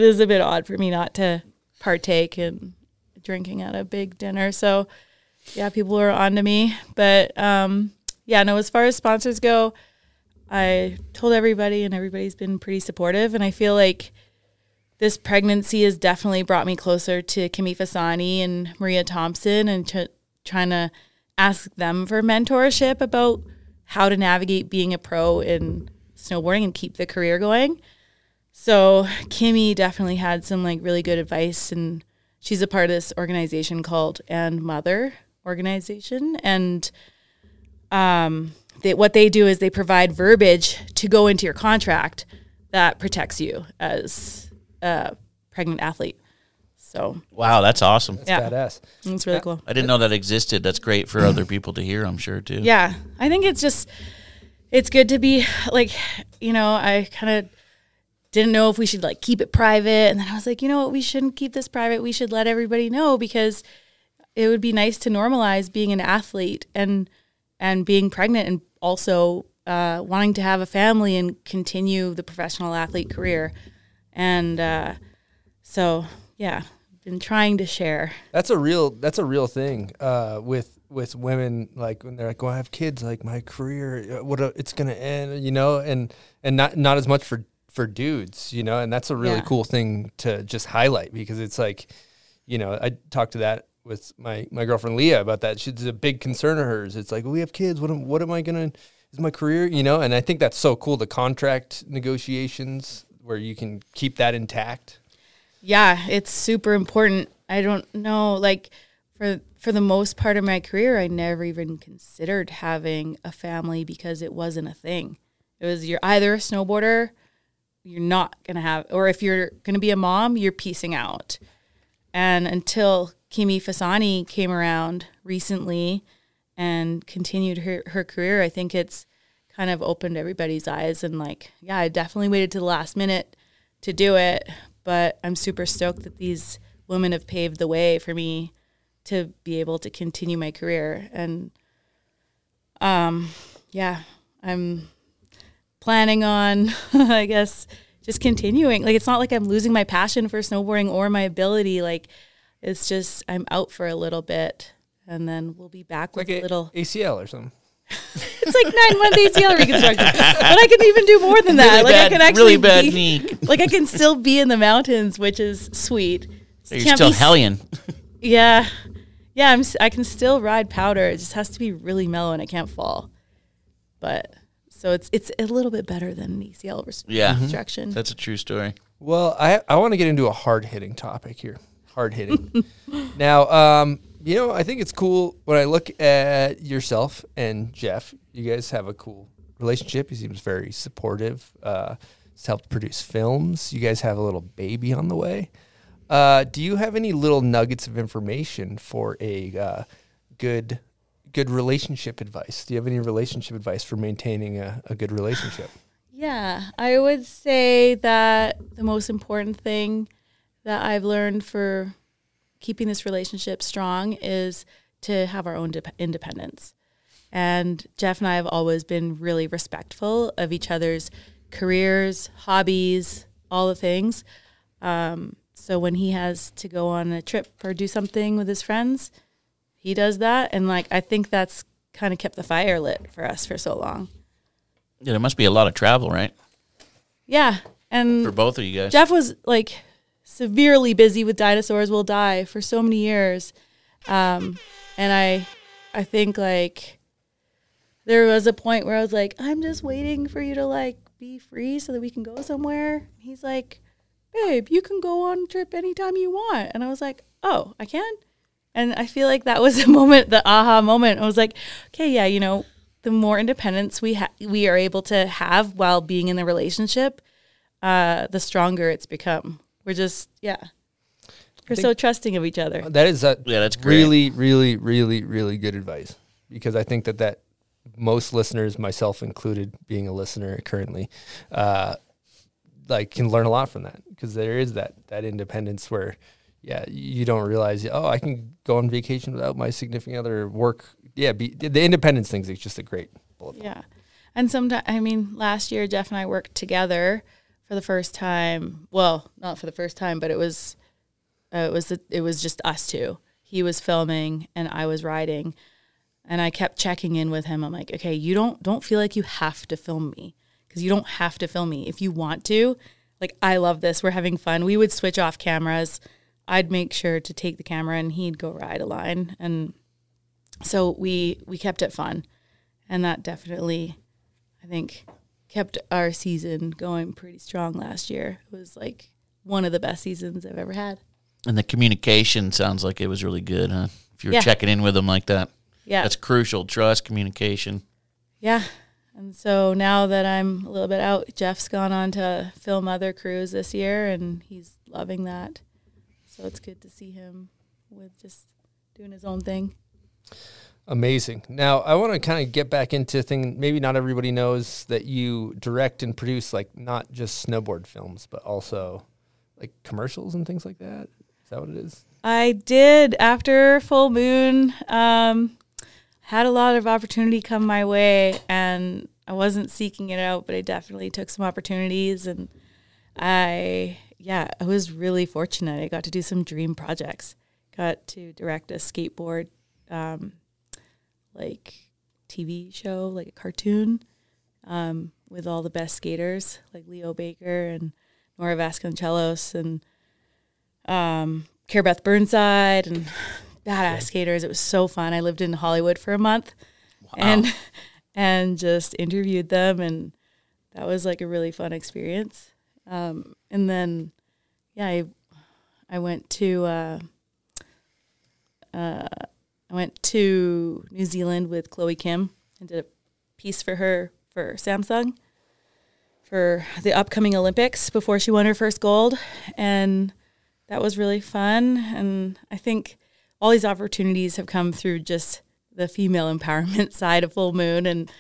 is a bit odd for me not to partake in drinking at a big dinner. So yeah, people are on to me. But um, yeah, no, as far as sponsors go, I told everybody and everybody's been pretty supportive. And I feel like this pregnancy has definitely brought me closer to Kimmy Fasani and Maria Thompson and ch- trying to ask them for mentorship about how to navigate being a pro in snowboarding and keep the career going. So Kimmy definitely had some like really good advice and she's a part of this organization called And Mother organization and um they, what they do is they provide verbiage to go into your contract that protects you as a pregnant athlete. So Wow, that's awesome. That's yeah, badass. It's really cool. I didn't know that existed. That's great for other people to hear. I'm sure too. Yeah, I think it's just it's good to be like, you know, I kind of didn't know if we should like keep it private, and then I was like, you know what, we shouldn't keep this private. We should let everybody know because it would be nice to normalize being an athlete and and being pregnant and also uh, wanting to have a family and continue the professional athlete career. And uh, so, yeah, been trying to share. That's a real that's a real thing uh, with with women like when they're like, "Well, I have kids, like my career, uh, what a, it's gonna end," you know, and and not not as much for for dudes, you know, and that's a really Yeah. cool thing to just highlight because it's like, you know, I talked to that with my my girlfriend Leah about that. She's a big concern of hers. It's like we have kids. What am, what am I gonna? Is my career, you know? And I think that's so cool. The contract negotiations where you can keep that intact. Yeah it's super important. I don't know like for for the most part of my career i never even considered having a family because it wasn't a thing. It was you're either a snowboarder you're not gonna have or if you're gonna be a mom you're piecing out. And until Kimmy Fasani came around recently and continued her, her career i think it's kind of opened everybody's eyes and like yeah i definitely waited to the last minute to do it but i'm super stoked that these women have paved the way for me to be able to continue my career. And um yeah i'm planning on i guess just continuing. Like it's not like i'm losing my passion for snowboarding or my ability. Like it's just i'm out for a little bit and then we'll be back with a little ACL or something. it's like nine month ACL reconstruction, but I can even do more than that. Really like I can actually really bad be, knee. like I can still be in the mountains, which is sweet. So you're still be hellion. Yeah, yeah. I'm. s- I can still ride powder. It just has to be really mellow and it can't fall. But so it's it's a little bit better than an ACL res- Yeah, reconstruction. That's a true story. Well, I I want to get into a hard hitting topic here. Hard hitting. now, um, you know, I think it's cool when I look at yourself and Jeff. You guys have a cool relationship. He seems very supportive. Uh, he's helped produce films. You guys have a little baby on the way. Uh, do you have any little nuggets of information for a uh, good good relationship advice? Do you have any relationship advice for maintaining a, a good relationship? Yeah, I would say that the most important thing that I've learned for keeping this relationship strong is to have our own dep independence. And Jeff and I have always been really respectful of each other's careers, hobbies, all the things. Um, so when he has to go on a trip or do something with his friends, he does that. And like, I think that's kind of kept the fire lit for us for so long. Yeah, there must be a lot of travel, right? Yeah. And For both of you guys. Jeff was like severely busy with Dinosaurs Will Die for so many years. Um, and I, I think like there was a point where I was like, I'm just waiting for you to like be free so that we can go somewhere. He's like, babe, you can go on a trip anytime you want. And I was like, oh, I can? And I feel like that was a moment, the aha moment. I was like, okay, yeah, you know, the more independence we ha- we are able to have while being in the relationship, uh, the stronger it's become. We're just, yeah, we're so trusting of each other. That is a Yeah, that's great. really, really, really, really good advice because I think that that most listeners, myself included, being a listener currently, uh, like can learn a lot from that because there is that that independence where, yeah, you don't realize, oh, I can go on vacation without my significant other work. Yeah, be, the independence things is just a great bullet. Yeah. And sometimes, I mean, last year, Jeff and I worked together for the first time. Well, not for the first time, but it was, uh, it was, it was just us two. He was filming and I was writing. And I kept checking in with him. I'm like, okay, you don't, don't feel like you have to film me because you don't have to film me. If you want to, like, I love this. We're having fun. We would switch off cameras. I'd make sure to take the camera and he'd go ride a line. And so we, we kept it fun. And that definitely I think kept our season going pretty strong last year. It was like one of the best seasons I've ever had. And the communication sounds like it was really good, huh? If you're Yeah. checking in with them like that. Yeah. That's crucial. Trust, communication. Yeah. And so now that I'm a little bit out, Jeff's gone on to film other crews this year and he's loving that. So it's good to see him with just doing his own thing. Amazing. Now, I want to kind of get back into thing. Maybe not everybody knows that you direct and produce like not just snowboard films, but also like commercials and things like that. Is that what it is? I did after full moon. Um, had a lot of opportunity come my way, and I wasn't seeking it out, but I definitely took some opportunities, and I yeah, I was really fortunate. I got to do some dream projects. Got to direct a skateboard, um, like TV show, like a cartoon, um, with all the best skaters like Leo Baker and Nora Vasconcellos and um, Cara-Beth Burnside and badass skaters. It was so fun. I lived in Hollywood for a month and and just interviewed them and that was like a really fun experience. Um, and then yeah, I I went to uh, uh, I went to New Zealand with Chloe Kim and did a piece for her for Samsung for the upcoming Olympics before she won her first gold. And that was really fun. And I think all these opportunities have come through just the female empowerment side of Full Moon and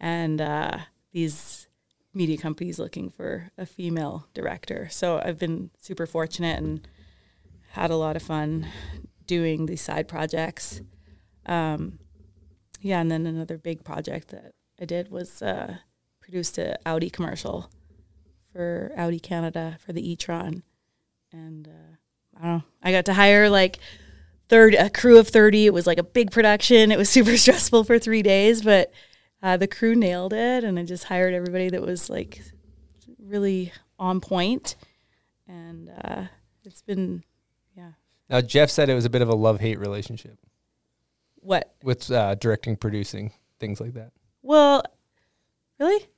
and uh, these media companies looking for a female director. So I've been super fortunate and had a lot of fun doing these side projects. Um, yeah, and then another big project that I did was uh, produced an Audi commercial for Audi Canada for the e-tron, and uh, I don't know. I got to hire like third a crew of thirty. It was like a big production. It was super stressful for three days, but uh, the crew nailed it, and I just hired everybody that was like really on point, and uh, it's been yeah. Now, Jeff said it was a bit of a love hate relationship What? with uh, directing, producing, things like that. Well, really?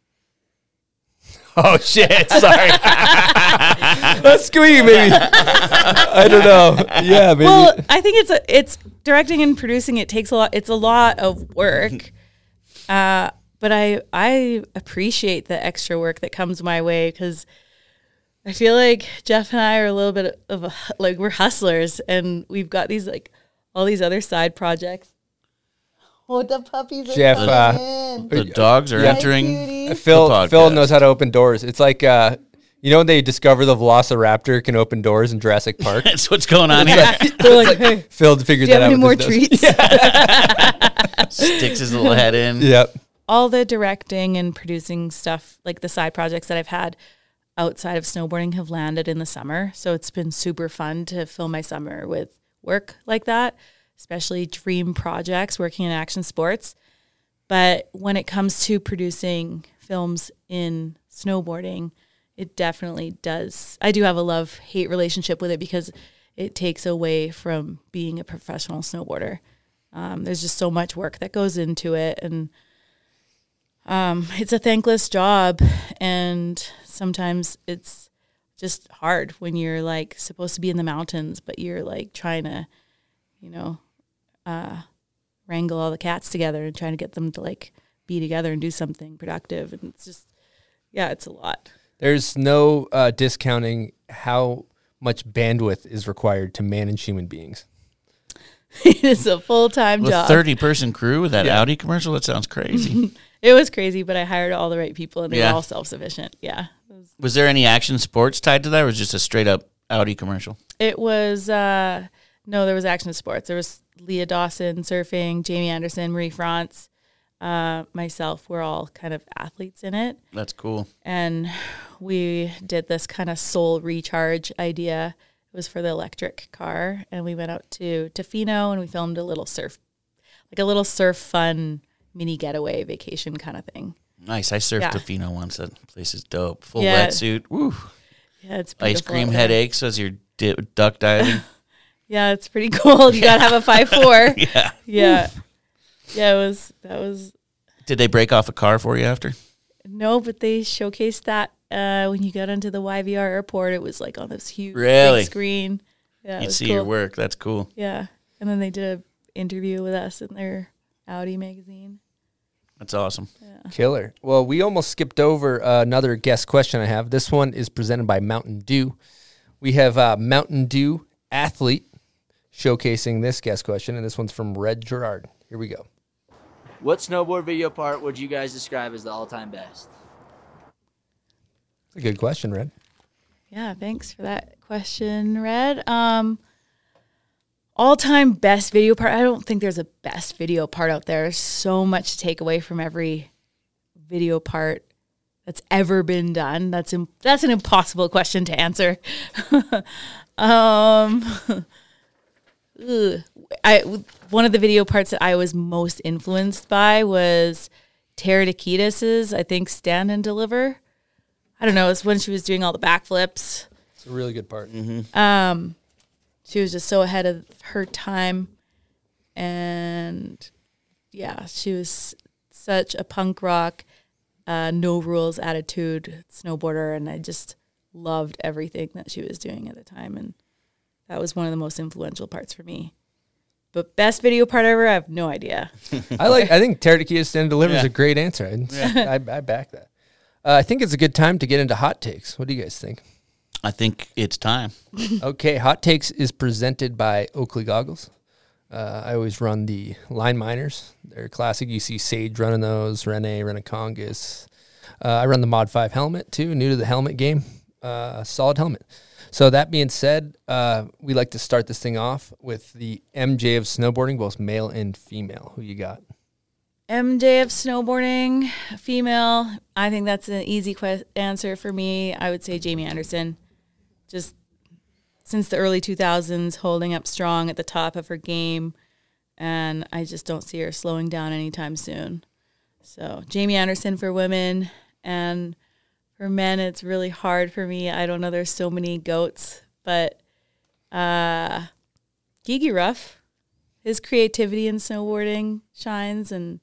Oh shit! Sorry. That's squeaky, maybe. I don't know. Yeah, maybe. Well, I think it's a, it's directing and producing. It takes a lot. It's a lot of work. Uh, but I I appreciate the extra work that comes my way because I feel like Jeff and I are a little bit of a, like we're hustlers and we've got these like all these other side projects. Oh, the puppies are Jeff, coming uh, in. The dogs are Yeah. entering. cutie. Uh, Phil the Phil knows how to open doors. It's like uh, you know when they discover the Velociraptor can open doors in Jurassic Park. That's what's going on here. They're like, hey, Phil figured do you that have out. any more with his nose. treats? Sticks his little head in. Yep. all the directing and producing stuff, like the side projects that I've had outside of snowboarding, have landed in the summer. So it's been super fun to fill my summer with work like that, especially dream projects, working in action sports. But when it comes to producing films in snowboarding, it definitely does. I do have a love hate relationship with it because it takes away from being a professional snowboarder. Um, there's just so much work that goes into it, and um, it's a thankless job, and sometimes it's just hard when you're like supposed to be in the mountains, but you're like trying to, you know, uh, wrangle all the cats together and trying to get them to like be together and do something productive, and it's just, yeah, it's a lot. There's no uh, discounting how much bandwidth is required to manage human beings. it is a full time With job. thirty person crew with that Yeah. Audi commercial, that sounds crazy. It was crazy, but I hired all the right people, and they Yeah. were all self sufficient. Yeah. was there any action sports tied to that, or was it just a straight up Audi commercial? It was uh no, there was action sports. There was Leah Dawson surfing, Jamie Anderson, Marie France, uh, myself. We're all kind of athletes in it, That's cool. and we did this kind of soul recharge idea. It was for the electric car, and we went out to Tofino and we filmed a little surf, like a little surf fun mini getaway vacation kind of thing. Nice. I surfed Yeah. Tofino once. That place is dope. Full Yeah. wetsuit. Woo. Yeah, it's Ice cream headaches as you're di- duck diving. Yeah, it's pretty cool. You gotta have a five four. yeah. Yeah, yeah. It was that was Did they break off a car for you after? No, but they showcased that uh, when you got into the YVR airport. It was like on this huge big screen. Yeah, it You'd was see your work. That's cool. Yeah, and then they did an interview with us in their Audi magazine. That's awesome. Killer. Well, we almost skipped over uh, another guest question I have. This one is presented by Mountain Dew. We have uh, Mountain Dew athlete showcasing this guest question, and this one's from Red Gerard. Here we go. What snowboard video part would you guys describe as the all-time best? It's a good question, Red. Yeah, thanks for that question, Red. Um, all time best video part. I don't think there's a best video part out there. There's so much to take away from every video part that's ever been done. That's Im- that's an impossible question to answer. um, ugh. I one of the video parts that I was most influenced by was Tara Dakides', I think, Stand and Deliver. I don't know. It's when she was doing all the backflips. It's a really good part. Um, she was just so ahead of her time, and yeah, she was such a punk rock, uh, no rules attitude snowboarder, and I just loved everything that she was doing at the time, and that was one of the most influential parts for me. But best video part ever, I have no idea. I like. I think Tara Dakides Stand and Deliver is Yeah. a great answer. I, I, I back that. Uh, I think it's a good time to get into hot takes. What do you guys think? I think it's time. okay, hot takes is presented by Oakley Goggles. Uh, I always run the Line Miners. They're classic. You see Sage running those, Rene, Rinnekangas. Uh, I run the Mod 5 helmet too, new to the helmet game. Uh, solid helmet. So, that being said, uh, we like to start this thing off with the MJ of snowboarding, both male and female. Who you got? MJ of snowboarding, female. I think that's an easy que- answer for me. I would say Jamie Anderson. Just since the early 2000s, holding up strong at the top of her game. And I just don't see her slowing down anytime soon. So, Jamie Anderson for women. And for men, it's really hard for me. I don't know. There's so many goats. But uh, Gigi Rüf, his creativity in snowboarding shines. And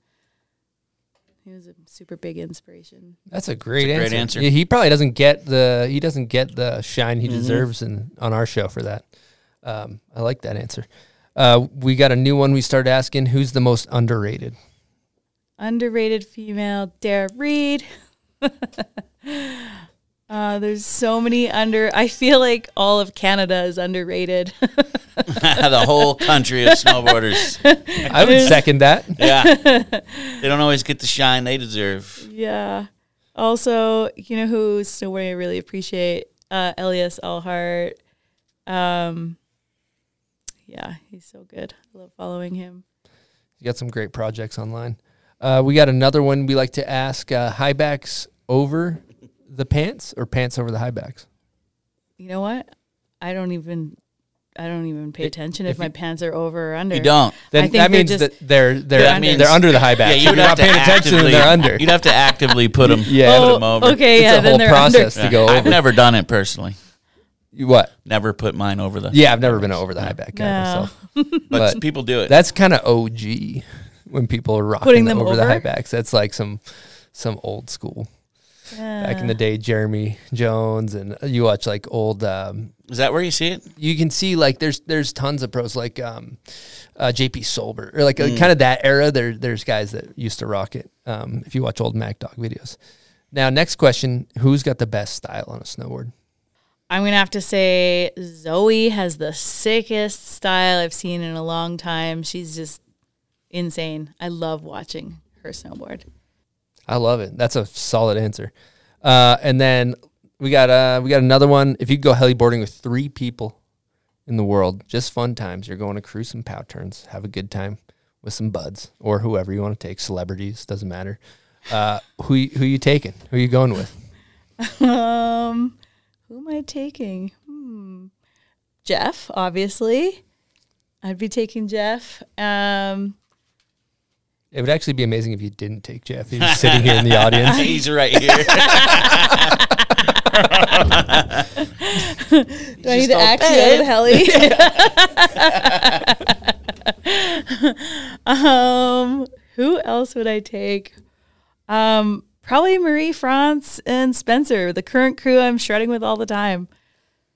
he was a super big inspiration. That's a great, It's a answer. great answer. Yeah, he probably doesn't get the he doesn't get the shine he Mhm. deserves in on our show for that. Um, I like that answer. Uh, we got a new one. We started asking who's the most underrated. Underrated female, Darrah Reid. uh, there's so many under. I feel like all of Canada is underrated. the whole country of snowboarders. I would second that. Yeah. They don't always get the shine they deserve. Yeah. Also, you know who snowboarding I really appreciate? Uh, Elias Elhardt. Um, yeah, he's so good. I love following him. You got some great projects online. Uh, we got another one we like to ask: uh, high backs over the pants or pants over the high backs? You know what? I don't even. I don't even pay attention if, if my you- pants are over or under. You don't. I Then think that means just, that they're they're they're they're, under. under the high backs. Yeah, if you'd you're not to paying attention, then they're under. You'd have to actively put them, Yeah. put Oh, 'em over. okay, It's yeah, a then whole they're process under. to go I've never done it personally. You what? Never put mine over the. Yeah, I've never been over the high back guy No. myself. But, people do it. That's kind of OG when people are rocking Putting them over, the over? high backs. That's like some some old school. Back in the day, Jeremy Jones and you watch like old. Um, Is that where you see it? you can see like there's there's tons of pros like um, uh, JP Solberg or like kind of that era. There there's guys that used to rock it. Um, if you watch old Mack Dawg videos. Now, next question: Who's got the best style on a snowboard? I'm gonna have to say Zoe has the sickest style I've seen in a long time. She's just insane. I love watching her snowboard. I love it. That's a solid answer. Uh, and then we got uh, we got another one. If you could go heliboarding with three people in the world, just fun times. You're going to cruise some pow turns, have a good time with some buds or whoever you want to take, celebrities doesn't matter. Uh, who who you taking? Who you going with? Um, who am I taking? Hmm. Jeff, obviously. I'd be taking Jeff. Um, It would actually be amazing if you didn't take Jeff. He's sitting here in the audience. He's right here. do I need to all act bad. Heli? um, who else would I take? Um, probably Marie France and Spencer, the current crew I'm shredding with all the time.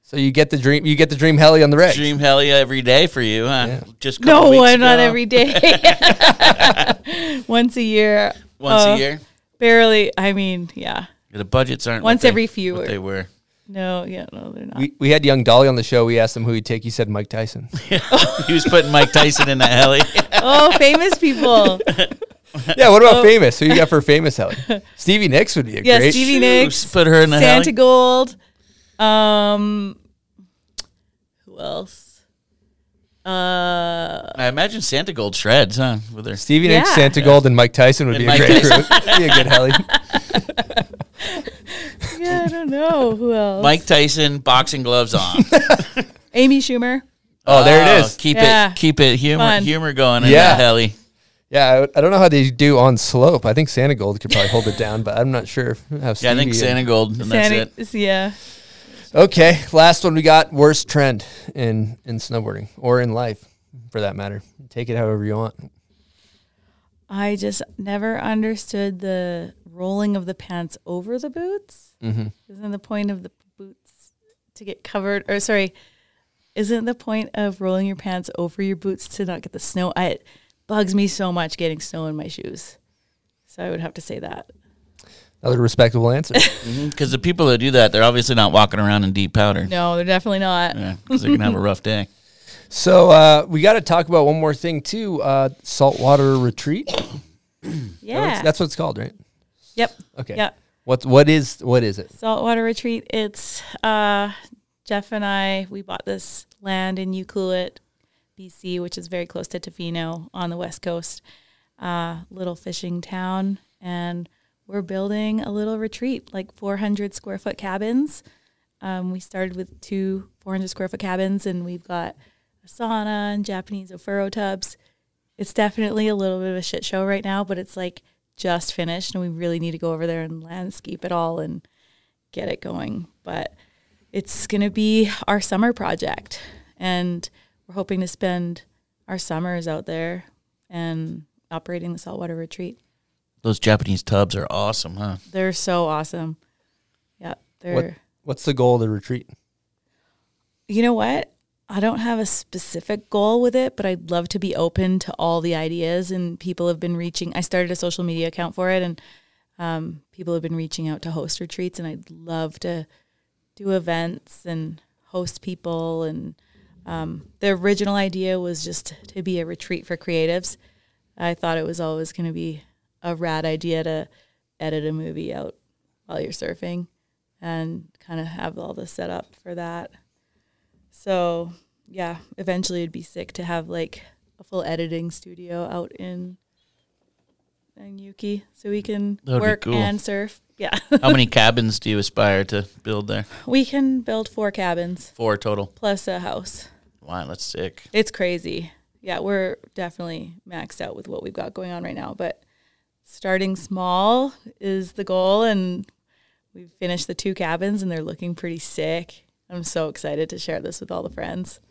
So you get the dream. You get the dream heli on the reg. Dream heli every day for you, huh? Yeah. Just No, one I'm not every day. Once a year. Once Uh, a year. Barely. I mean, yeah. The budgets aren't Once what they- every few what they were. No, yeah, no, they're not. We we had young Dolly on the show. We asked him who he'd take. He said Mike Tyson. he was putting Mike Tyson in that heli. oh, famous people. yeah. What about Oh. famous? Who you got for famous heli? Stevie Nicks would be a Yeah, great. Stevie Nicks. put her in the Santa heli. Gold. Um, who else? Uh, I imagine Santigold shreds, huh? With her Stevie Nicks, Yeah. Santigold, and Mike Tyson would And be a great Tyson. crew. be a good heli. yeah, I don't know who else. Mike Tyson, boxing gloves on. Amy Schumer. Oh, there it is. Oh. Keep Yeah. it, keep it humor, Fun. humor going in Yeah. that heli. Yeah, I, I don't know how they do on slope. I think Santigold could probably hold it down, but I'm not sure how. Stevie Yeah, I think Santigold, and that's Santa, it. yeah. Okay, last one we got worst trend in in snowboarding or in life, for that matter. Take it however you want. I just never understood the rolling of the pants over the boots. Mhm. Isn't the point of the boots to get covered? Or sorry, isn't the point of rolling your pants over your boots to not get the snow? I, it bugs me so much getting snow in my shoes. So I would have to say that. Another respectable answer. Because the people that do that, they're obviously not walking around in deep powder. No, they're definitely not. Yeah, because they're gonna have a rough day. So uh, we got to talk about one more thing too. Uh, saltwater retreat. Yeah. That's, that's what it's called, right? Yep. Okay. Yeah. What what is what is it? Saltwater retreat. It's uh, Jeff and I. We bought this land in Ucluelet, BC, which is very close to Tofino on the west coast. Uh, little fishing town, and we're building a little retreat, like 400 square foot cabins. Um, we started with two 400 square foot cabins, and we've got a sauna and Japanese ofuro tubs. It's definitely a little bit of a shit show right now, but it's like just finished, and we really need to go over there and landscape it all and get it going. But it's going to be our summer project, and we're hoping to spend our summers out there and operating the saltwater retreat. Those Japanese tubs are awesome, huh? They're so awesome. Yeah, they're. What, what's the goal of the retreat? You know what? I don't have a specific goal with it, but I'd love to be open to all the ideas. And people have been reaching. I started a social media account for it, and um, people have been reaching out to host retreats, and I'd love to do events and host people. And um, the original idea was just to be a retreat for creatives. I thought it was always going to be a rad idea to edit a movie out while you're surfing and kind of have all the setup for that. So yeah, eventually it'd be sick to have like a full editing studio out in in Ukee so we can work cool. and surf. Yeah. How many cabins do you aspire to build there? we can build four cabins Four total. plus a house. Wow, that's sick. It's crazy. Yeah, we're definitely maxed out with what we've got going on right now, but starting small is the goal and we've finished the two cabins and they're looking pretty sick. I'm so excited to share this with all the friends.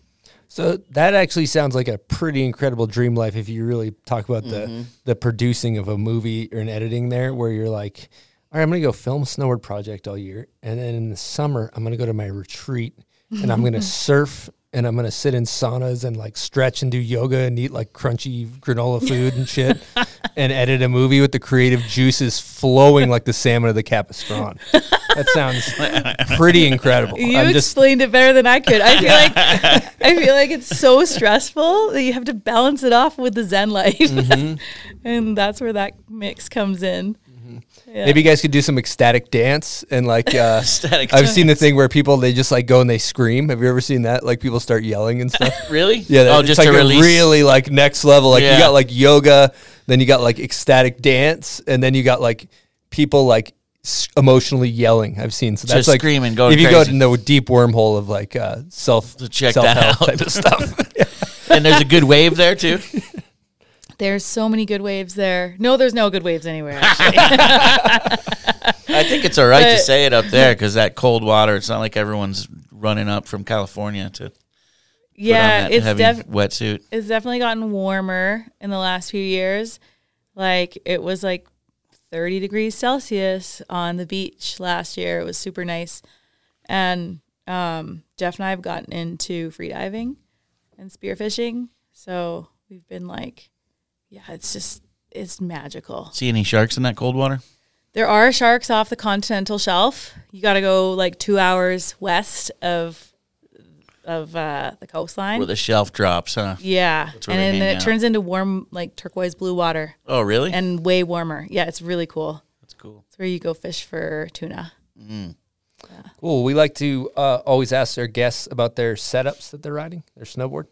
So that actually sounds like a pretty incredible dream life if you really talk about the mm-hmm. the producing of a movie or an editing there, where you're like, all right, I'm gonna go film snowboard project all year, and then in the summer I'm gonna go to my retreat and I'm gonna surf and I'm gonna sit in saunas and like stretch and do yoga and eat like crunchy granola food and shit, and edit a movie with the creative juices flowing like the salmon of the Capistrano. That sounds pretty incredible. You I'm just explained it better than I could. I feel like I feel like it's so stressful that you have to balance it off with the Zen life, Mhm. and that's where that mix comes in. Yeah. Maybe you guys could do some ecstatic dance and like uh Ecstatic I've seen the thing where people they just like go and they scream. Have you ever seen that? Like people start yelling and stuff. Really? Yeah, Oh, it's just like a release- really like next level. Like Yeah. you got like yoga, then you got like ecstatic dance, and then you got like people like s- emotionally yelling. I've seen so that's Just like screaming, going If you go into in the deep wormhole of like uh, self To check that out. type of stuff. and there's a good wave there too. There's so many good waves there. No, there's no good waves anywhere. Actually. I think it's all right to say it up there because that cold water. It's not like everyone's running up from California to. yeah, put on that it's heavy def- wetsuit. It's definitely gotten warmer in the last few years. Like it was like 30 degrees Celsius on the beach last year. It was super nice. And um, Jeff and I have gotten into free diving and spearfishing. So we've been like, yeah, it's just, it's magical. See any sharks in that cold water? There are sharks off the continental shelf. You got to go like two hours west of of uh, the coastline. Where the shelf drops, huh? Yeah, and they then it out. turns into warm, like turquoise blue water. Oh, really? And way warmer. Yeah, it's really cool. That's cool. It's where you go fish for tuna. Cool. We like to uh, always ask our guests about their setups that they're riding, their snowboard.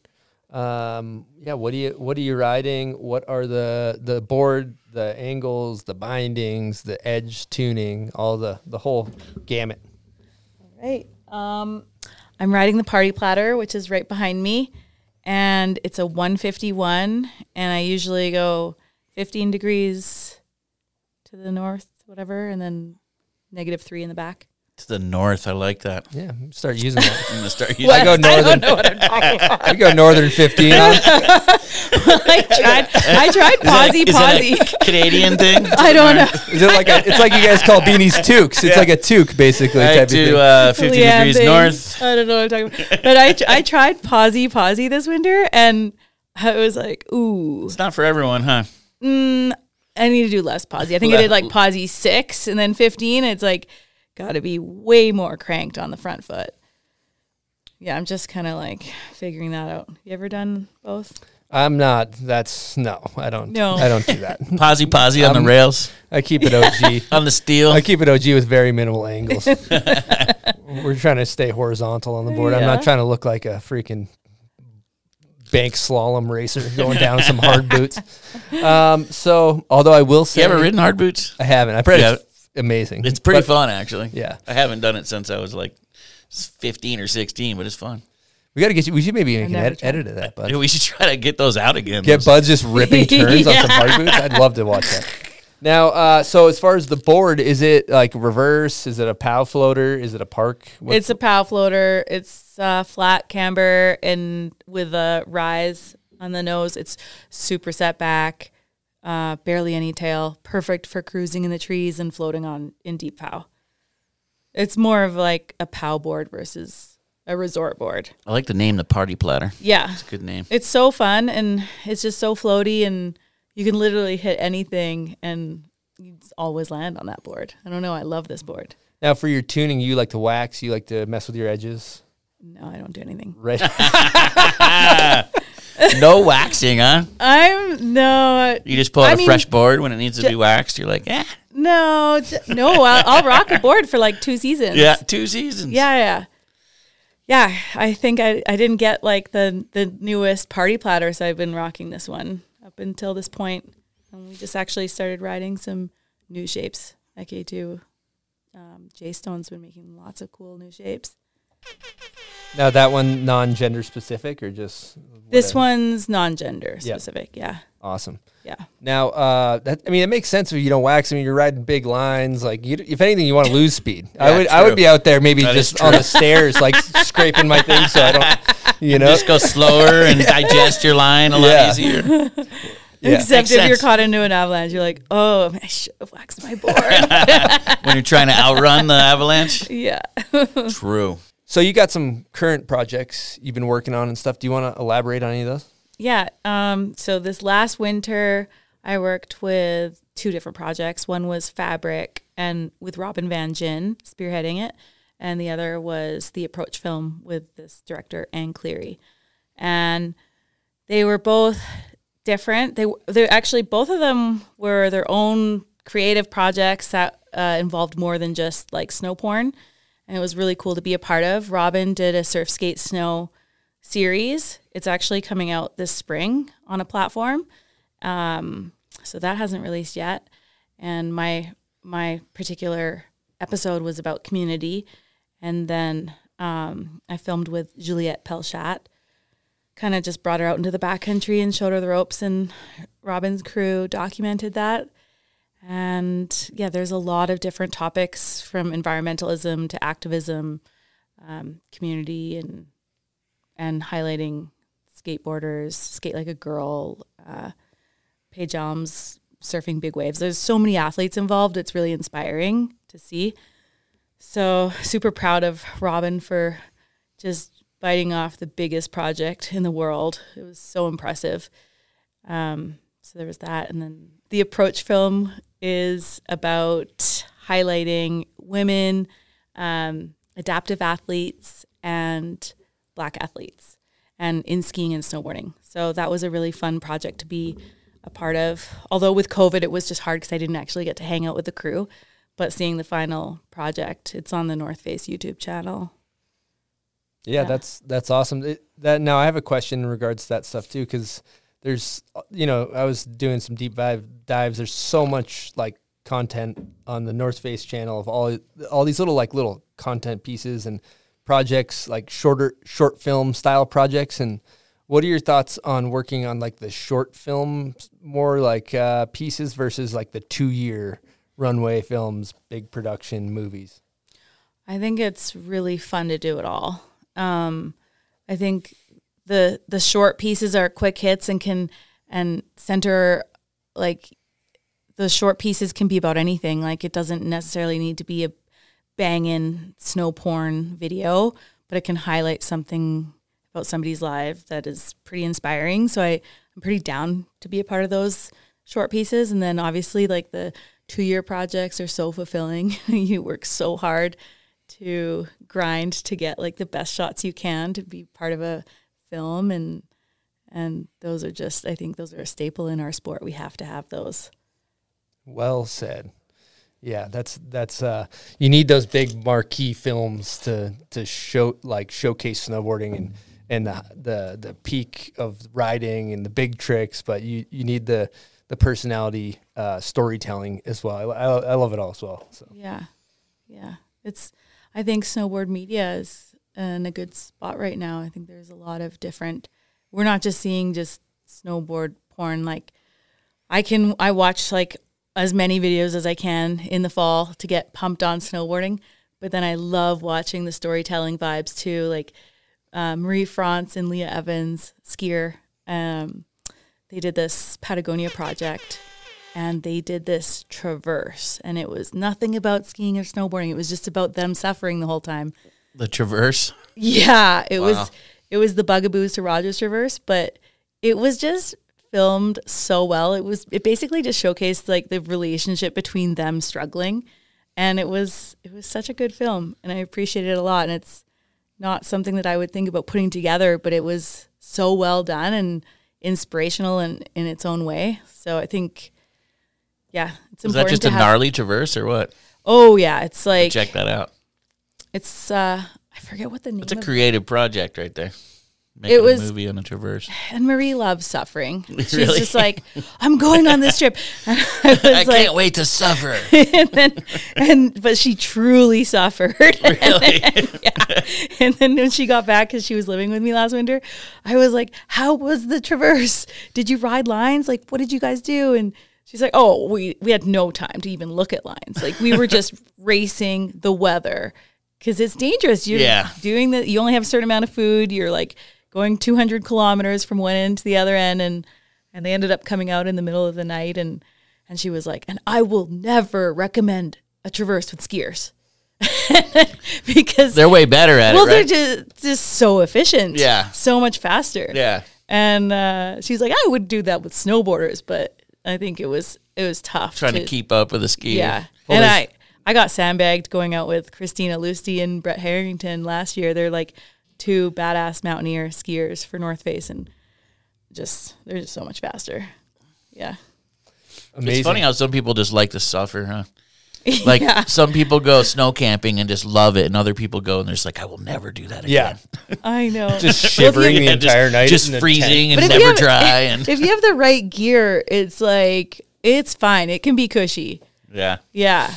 Um, yeah, what do you what are you riding? What are the the board, the angles, the bindings, the edge tuning, all the the whole gamut. All right. Um, I'm riding the party platter, which is right behind me, and it's a 151, and I usually go 15 degrees to the north, whatever, and then negative three in the back. To the north, I like that. Yeah, start using that. I'm gonna start using. I go northern. I don't northern. know what I'm talking about. I go northern fifteen on. I tried. I tried posy Is that a posy. Canadian thing? I don't know. Is it like a? It's like you guys call beanies toques. It's like a toque basically. I type of do thing. uh, 15 Leanne degrees thing. north. I don't know what I'm talking about. But I, I tried posy posy this winter, and I was like, ooh, It's not for everyone, huh? mm, I need to do less posy. I think I did like posy six and then 15. It's like, got to be way more cranked on the front foot. Yeah, I'm just kind of like figuring that out. You ever done both? I'm not. That's no. I don't. No. I don't do that. Posy posy on the rails, I keep it OG. on the steel. I keep it OG with very minimal angles. We're trying to stay horizontal on the board. I'm not trying to look like a freaking bank slalom racer going down some hard boots. Um, so, although I will say, you ever ridden hard boots? I haven't. I've read Yeah. It's amazing. It's pretty But fun, actually. Yeah. I haven't done it since I was like 15 or 16, but it's fun. We got to get you. We should maybe make an ed- edit of that, bud. Yeah, we should try to get those out again. Get Those- Bud just ripping turns on some hard boots. I'd love to watch that. Now, uh, so as far as the board, is it like reverse? Is it a POW floater? Is it a park? What's- it's a POW floater. It's uh, flat camber and with a rise on the nose. It's super set back. Uh, barely any tail, perfect for cruising in the trees and floating on in deep pow. It's more of like a pow board versus a resort board. I like the name, the party platter. Yeah. It's a good name. It's so fun and it's just so floaty and you can literally hit anything and you just always land on that board. I don't know. I love this board. Now, for your tuning, you like to wax. You like to mess with your edges. No, I don't do anything. Right. no waxing, huh? I'm no. You just pull out I a mean, fresh board when it needs to ju- be waxed. You're like, eh. No, j- no. I'll, I'll rock a board for like two seasons. Yeah, two seasons. Yeah, yeah, yeah. I think I, I didn't get like the the newest party platter, so I've been rocking this one up until this point. point, and we just actually started riding some new shapes. Like A2, um, J Stone's been making lots of cool new shapes. now, that one non-gender specific or just This one's non-gender Yeah. specific. Yeah. Awesome. Yeah. Now, uh, that I mean, it makes sense if you don't wax. I mean, you're riding big lines. Like, you, if anything, you want to lose speed. I Yeah, would, I true. would be out there maybe That is just on the stairs, like scraping my thing, so I don't, you know, Just go slower and digest your line a lot Yeah. easier. Yeah. Except Makes if you're sense. caught into an avalanche, you're like, oh, I should have waxed my board. when you're trying to outrun the avalanche. yeah. True. So you got some current projects you've been working on and stuff. Do you want to elaborate on any of those? Yeah. Um, so this last winter, I worked with two different projects. One was fabric and with Robin Van Gyn spearheading it, and the other was the approach film with this director Anne Cleary, and they were both different. They they actually both of them were their own creative projects that uh, involved more than just like snow porn, and it was really cool to be a part of. Robin did a surf skate snow series. It's actually coming out this spring on a platform. Um, so that hasn't released yet. And my my particular episode was about community, and then um, I filmed with Juliette Pelchat. Kind of just brought her out into the backcountry and showed her the ropes, and Robin's crew documented that. And yeah, there's a lot of different topics from environmentalism to activism, um, community, and and highlighting skateboarders, skate like a girl, uh, Paige Alms, surfing big waves. There's so many athletes involved. It's really inspiring to see. So super proud of Robin for just biting off the biggest project in the world. It was so impressive. Um, so there was that, and then the approach film is about highlighting women, um, adaptive athletes, and black athletes, and in skiing and snowboarding. So that was a really fun project to be a part of. Although with COVID, it was just hard because I didn't actually get to hang out with the crew. But seeing the final project, it's on the North Face YouTube channel. Yeah, Yeah. that's that's awesome. It, that now I have a question in regards to that stuff too, because there's you know I was doing some deep dive dives. There's so much like content on the North Face channel of all all these little like little content pieces and projects like shorter short film style projects. And what are your thoughts on working on like the short film more like uh, pieces versus like the two year runway films, big production movies? I think it's really fun to do it all. Um, I think the the short pieces are quick hits and can and center like the short pieces can be about anything. Like it doesn't necessarily need to be a banging snow porn video, but it can highlight something about somebody's life that is pretty inspiring. So I, I'm pretty down to be a part of those short pieces. And then obviously like the two year projects are so fulfilling. you work so hard to grind to get like the best shots you can to be part of a film and and those are just I think those are a staple in our sport. We have to have those. Well said. Yeah, that's that's uh you need those big marquee films to to show like showcase snowboarding and and the the the peak of riding and the big tricks, but you you need the the personality uh storytelling as well. I, I, I love it all as well. So Yeah. Yeah. It's I think snowboard media is in a good spot right now. I think there's a lot of different we're not just seeing just snowboard porn like I can I watch like as many videos as I can in the fall to get pumped on snowboarding, but then I love watching the storytelling vibes too, like uh, Marie France and Leah Evans skier. Um, they did this Patagonia project and they did this traverse, and it was nothing about skiing or snowboarding. It was just about them suffering the whole time. The Traverse. Yeah, it Wow. was it was the Bugaboos to Rogers Traverse, but it was just filmed so well. It was it basically just showcased like the relationship between them struggling, and it was it was such a good film, and I appreciated it a lot. And it's not something that I would think about putting together, but it was so well done and inspirational in in its own way. So I think, yeah, it's important that just a have- gnarly Traverse or what? Oh yeah, it's like Check that out. It's uh I forget what the name. It's a creative project right there. Making It was- a movie on a Traverse. And Marie loves suffering. She's Really? just like, I'm going on this trip. And I was I like, can't wait to suffer. and then, and but she truly suffered. Really? and, yeah. And then when she got back, because she was living with me last winter, I was like, "How was the traverse? Did you ride lines? Like, what did you guys do?" And she's like, "Oh, we we had no time to even look at lines. Like, we were just racing the weather." Because it's dangerous. You're Yeah. doing that. You only have a certain amount of food. You're like going 200 kilometers from one end to the other end, and and they ended up coming out in the middle of the night and and she was like and i will never recommend a traverse with skiers because They're way better at well it, right? they're just just so efficient Yeah. so much faster Yeah. and uh, she's like i would do that with snowboarders but i think it was it was tough Trying to keep up with the ski. yeah Well, and i i got sandbagged going out with christina lusty and brette harrington last year they're like two badass mountaineer skiers for north face and just they're just so much faster yeah It's funny how some people just like to suffer, huh? Like Yeah. some people go snow camping and just love it, and other people go and they're just like, I will never do that again. Yeah. I know. Just Well, if shivering the Yeah, just- entire night. just in freezing and But if you never have- dry. if- And if you have the right gear, it's like it's fine. It can be cushy. yeah, Yeah.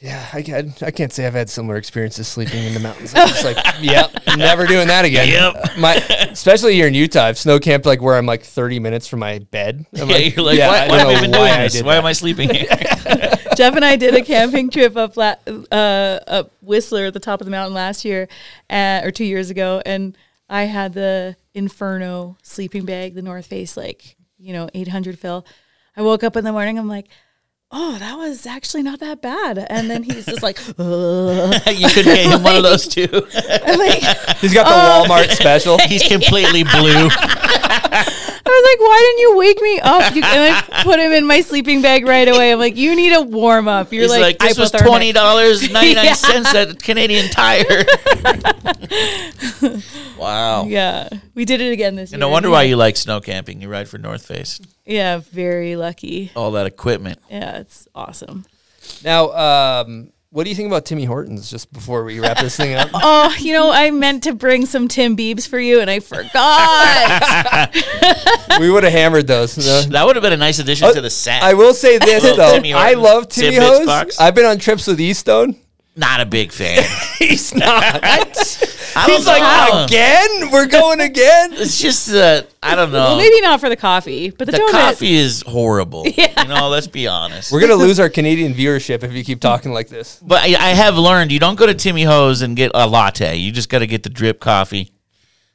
Yeah, I can't, I can't say I've had similar experiences sleeping in the mountains. I'm just like, yep, never doing that again. Yep. My, especially here in Utah, I've snow camped like where I'm like 30 minutes from my bed. I'm yeah, you're like, yeah, why, I why don't have I know why doing I this? did Why that. am I sleeping here? Jeff and I did a camping trip up la- uh, up Whistler at the top of the mountain last year, uh, or two years ago, and I had the Inferno sleeping bag, the North Face, like you know, 800 fill. I woke up in the morning. I'm like, oh, that was actually not that bad. And then he's just like, "Ugh." you could get him one of those too. Like, He's got the Oh. Walmart special. He's completely blue. I was like, why didn't you wake me up? You, and I put him in my sleeping bag right away. I'm like, you need a warm up. You're He's like, this was twenty dollars ninety nine Yeah. at Canadian Tire. wow. Yeah, we did it again this year. And no wonder why you like snow camping. You ride for North Face. Yeah, very lucky. All that equipment. Yeah, it's awesome. Now, um, what do you think about Timmy Hortons? Just before we wrap this thing up, Oh, you know, I meant to bring some Tim Biebs for you, and I forgot. we would have hammered those. No? That would have been a nice addition Uh, to the set. I will say this though, I love Timmy tidbits Hose. I've been on trips with E-Stone. Not a big fan. He's not. I don't He's like know. again. We're going again. It's just uh, I don't know. well, maybe not for the coffee, but the, the donuts. coffee is horrible. Yeah. You know, let's be honest. We're gonna lose our Canadian viewership if you keep talking like this. But I, I have learned you don't go to Timmy Ho's and get a latte. You just got to get the drip coffee.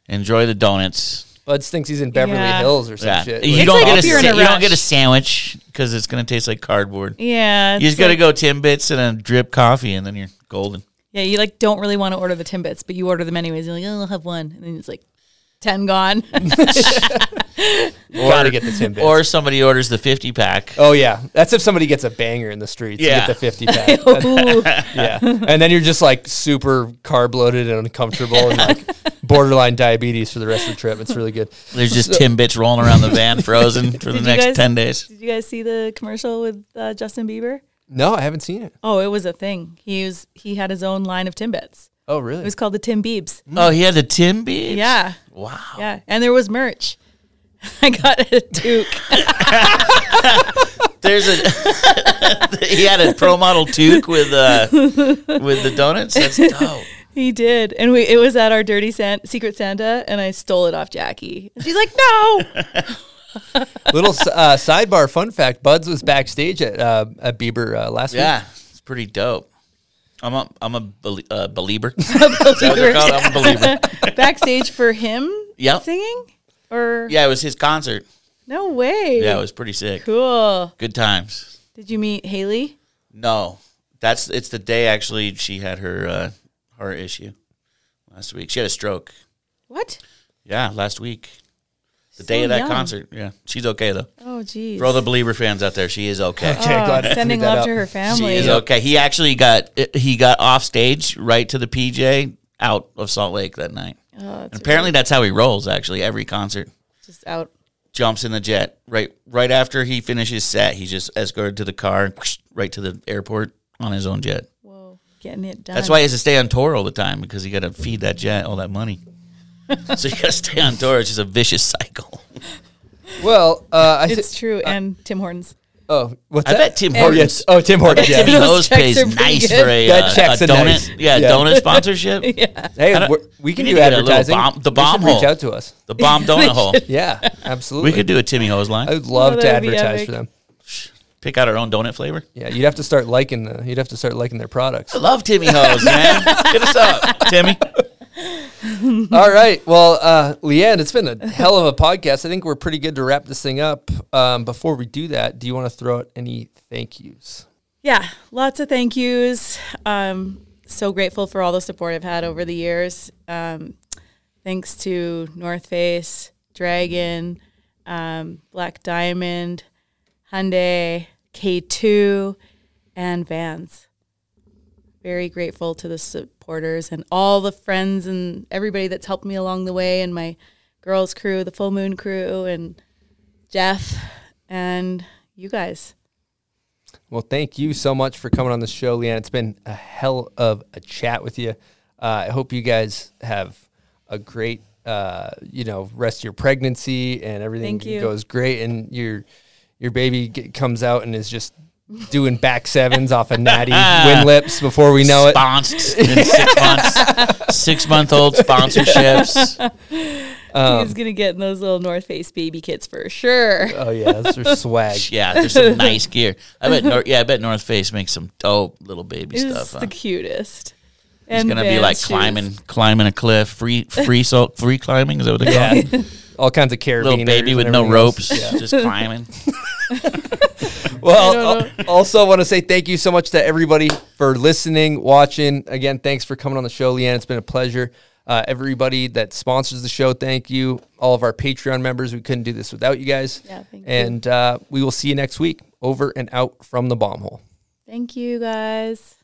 Enjoy the donuts. Buds thinks he's in Beverly Yeah. Hills or some Yeah. shit. You It's don't like get a, you're sa- a you don't get a sandwich because it's gonna taste like cardboard. Yeah, You it's just got to go Timbits and a drip coffee, and then you're golden. Yeah, you like don't really want to order the Timbits, but you order them anyways. You're like, oh, I'll have one, and then it's like ten gone. Gotta get the Timbits. Or somebody orders the 50 pack. oh yeah, that's if somebody gets a banger in the streets. You Yeah. get the fifty pack. Ooh. yeah, and then you're just like super carb loaded and uncomfortable and like borderline diabetes for the rest of the trip. It's really good. There's just Timbits rolling around the van frozen for the Did you next guys- 10 days. Did you guys see the commercial with uh, Justin Bieber? No, I haven't seen it. Oh, it was a thing. He was he had his own line of Timbits. Oh really? It was called the Tim Biebs. Oh, he had the Timbits? Yeah, Wow. yeah, and there was merch. I got a Duke. There's a he had a pro model toque with uh with the donuts. That's dope. He did, and we it was at our dirty San- secret Santa, and I stole it off Jackie. And she's like, "No, Little uh, sidebar fun fact: Buds was backstage at uh, at Bieber uh, last week. Yeah, it's pretty dope. I'm a I'm a belie- uh, believer. Is that what they're called? I'm a believer. backstage for him Yep. singing or Yeah, it was his concert. No way. Yeah, it was pretty sick. cool. Good times. Did you meet Hailey? No, that's it's the day actually she had her uh, heart issue last week. She had a stroke. What? Yeah, last week. The day of that young. concert. Yeah, she's okay though. Oh, geez. For all the believer fans out there, she is okay. Oh, okay, Oh, glad sending clear love up. to her family. She is okay. He actually got he got off stage right to the PJ out of Salt Lake that night. Oh, And apparently that's how he rolls. Actually, every concert just out. jumps in the jet right right after he finishes set. He's just escorted to the car and whoosh, right to the airport on his own jet. Whoa, getting it done. That's why he has to stay on tour all the time because he got to feed that jet all that money. so you got to stay on tour. It's just a vicious cycle. Well, uh, I it's true. and Tim Hortons. Oh, what's I that? bet Tim Oh, Hortons. yes. Oh, Tim Hortons. Yeah. Timmy Those Hose checks pays pretty nice good. for a, That uh, checks a are donut. nice. Yeah, Yeah. donut sponsorship. yeah. Hey, don't- we're, we can need do to get a little advertising. bomb- the They bomb should reach hole. out to us. The bomb donut hole. Yeah, absolutely. We could do a Timmy Hose line. I would love Oh, to that'd be advertise epic. for them. Pick out our own donut flavor. Yeah, you'd have to start liking the. You'd have to start liking their products. I love Timmy Hose, man. Hit us up, Timmy. All right. Well, uh, Leanne, it's been a hell of a podcast. I think we're pretty good to wrap this thing up. Um, before we do that, do you want to throw out any thank yous? Yeah, lots of thank yous. Um, so grateful for all the support I've had over the years. Um, thanks to North Face, Dragon, um, Black Diamond, Hyundai, K2, and Vans. Very grateful to the supporters and all the friends and everybody that's helped me along the way, and my girls' crew, the Full Moon crew, and Jeff, and you guys. Well, thank you so much for coming on the show, Leanne. It's been a hell of a chat with you. Uh, I hope you guys have a great, uh, you know, rest of your pregnancy and everything goes great, and your your baby get, comes out and is just doing back sevens off of natty win lips before we know it. Sponsored in six months. Six month old sponsorships. Um, He's gonna get in those little North Face baby kits for sure. Oh yeah, those are swag. Yeah, there's some nice gear. I bet. Nor- yeah, I bet North Face makes some dope little baby It's stuff. huh? the cutest. He's And gonna be Vans like shoes. climbing, climbing a cliff, free, free, so free climbing. Is that what they call Yeah, it? All kinds of carabiners. Little baby with no ropes, Yeah. just climbing. Well, al- also want to say thank you so much to everybody for listening, watching. Again, thanks for coming on the show, Leanne. It's been a pleasure. Uh, everybody that sponsors the show, thank you. All of our Patreon members, we couldn't do this without you guys. Yeah, thank you. and uh, we will see you next week. Over and out from the bomb hole. Thank you guys.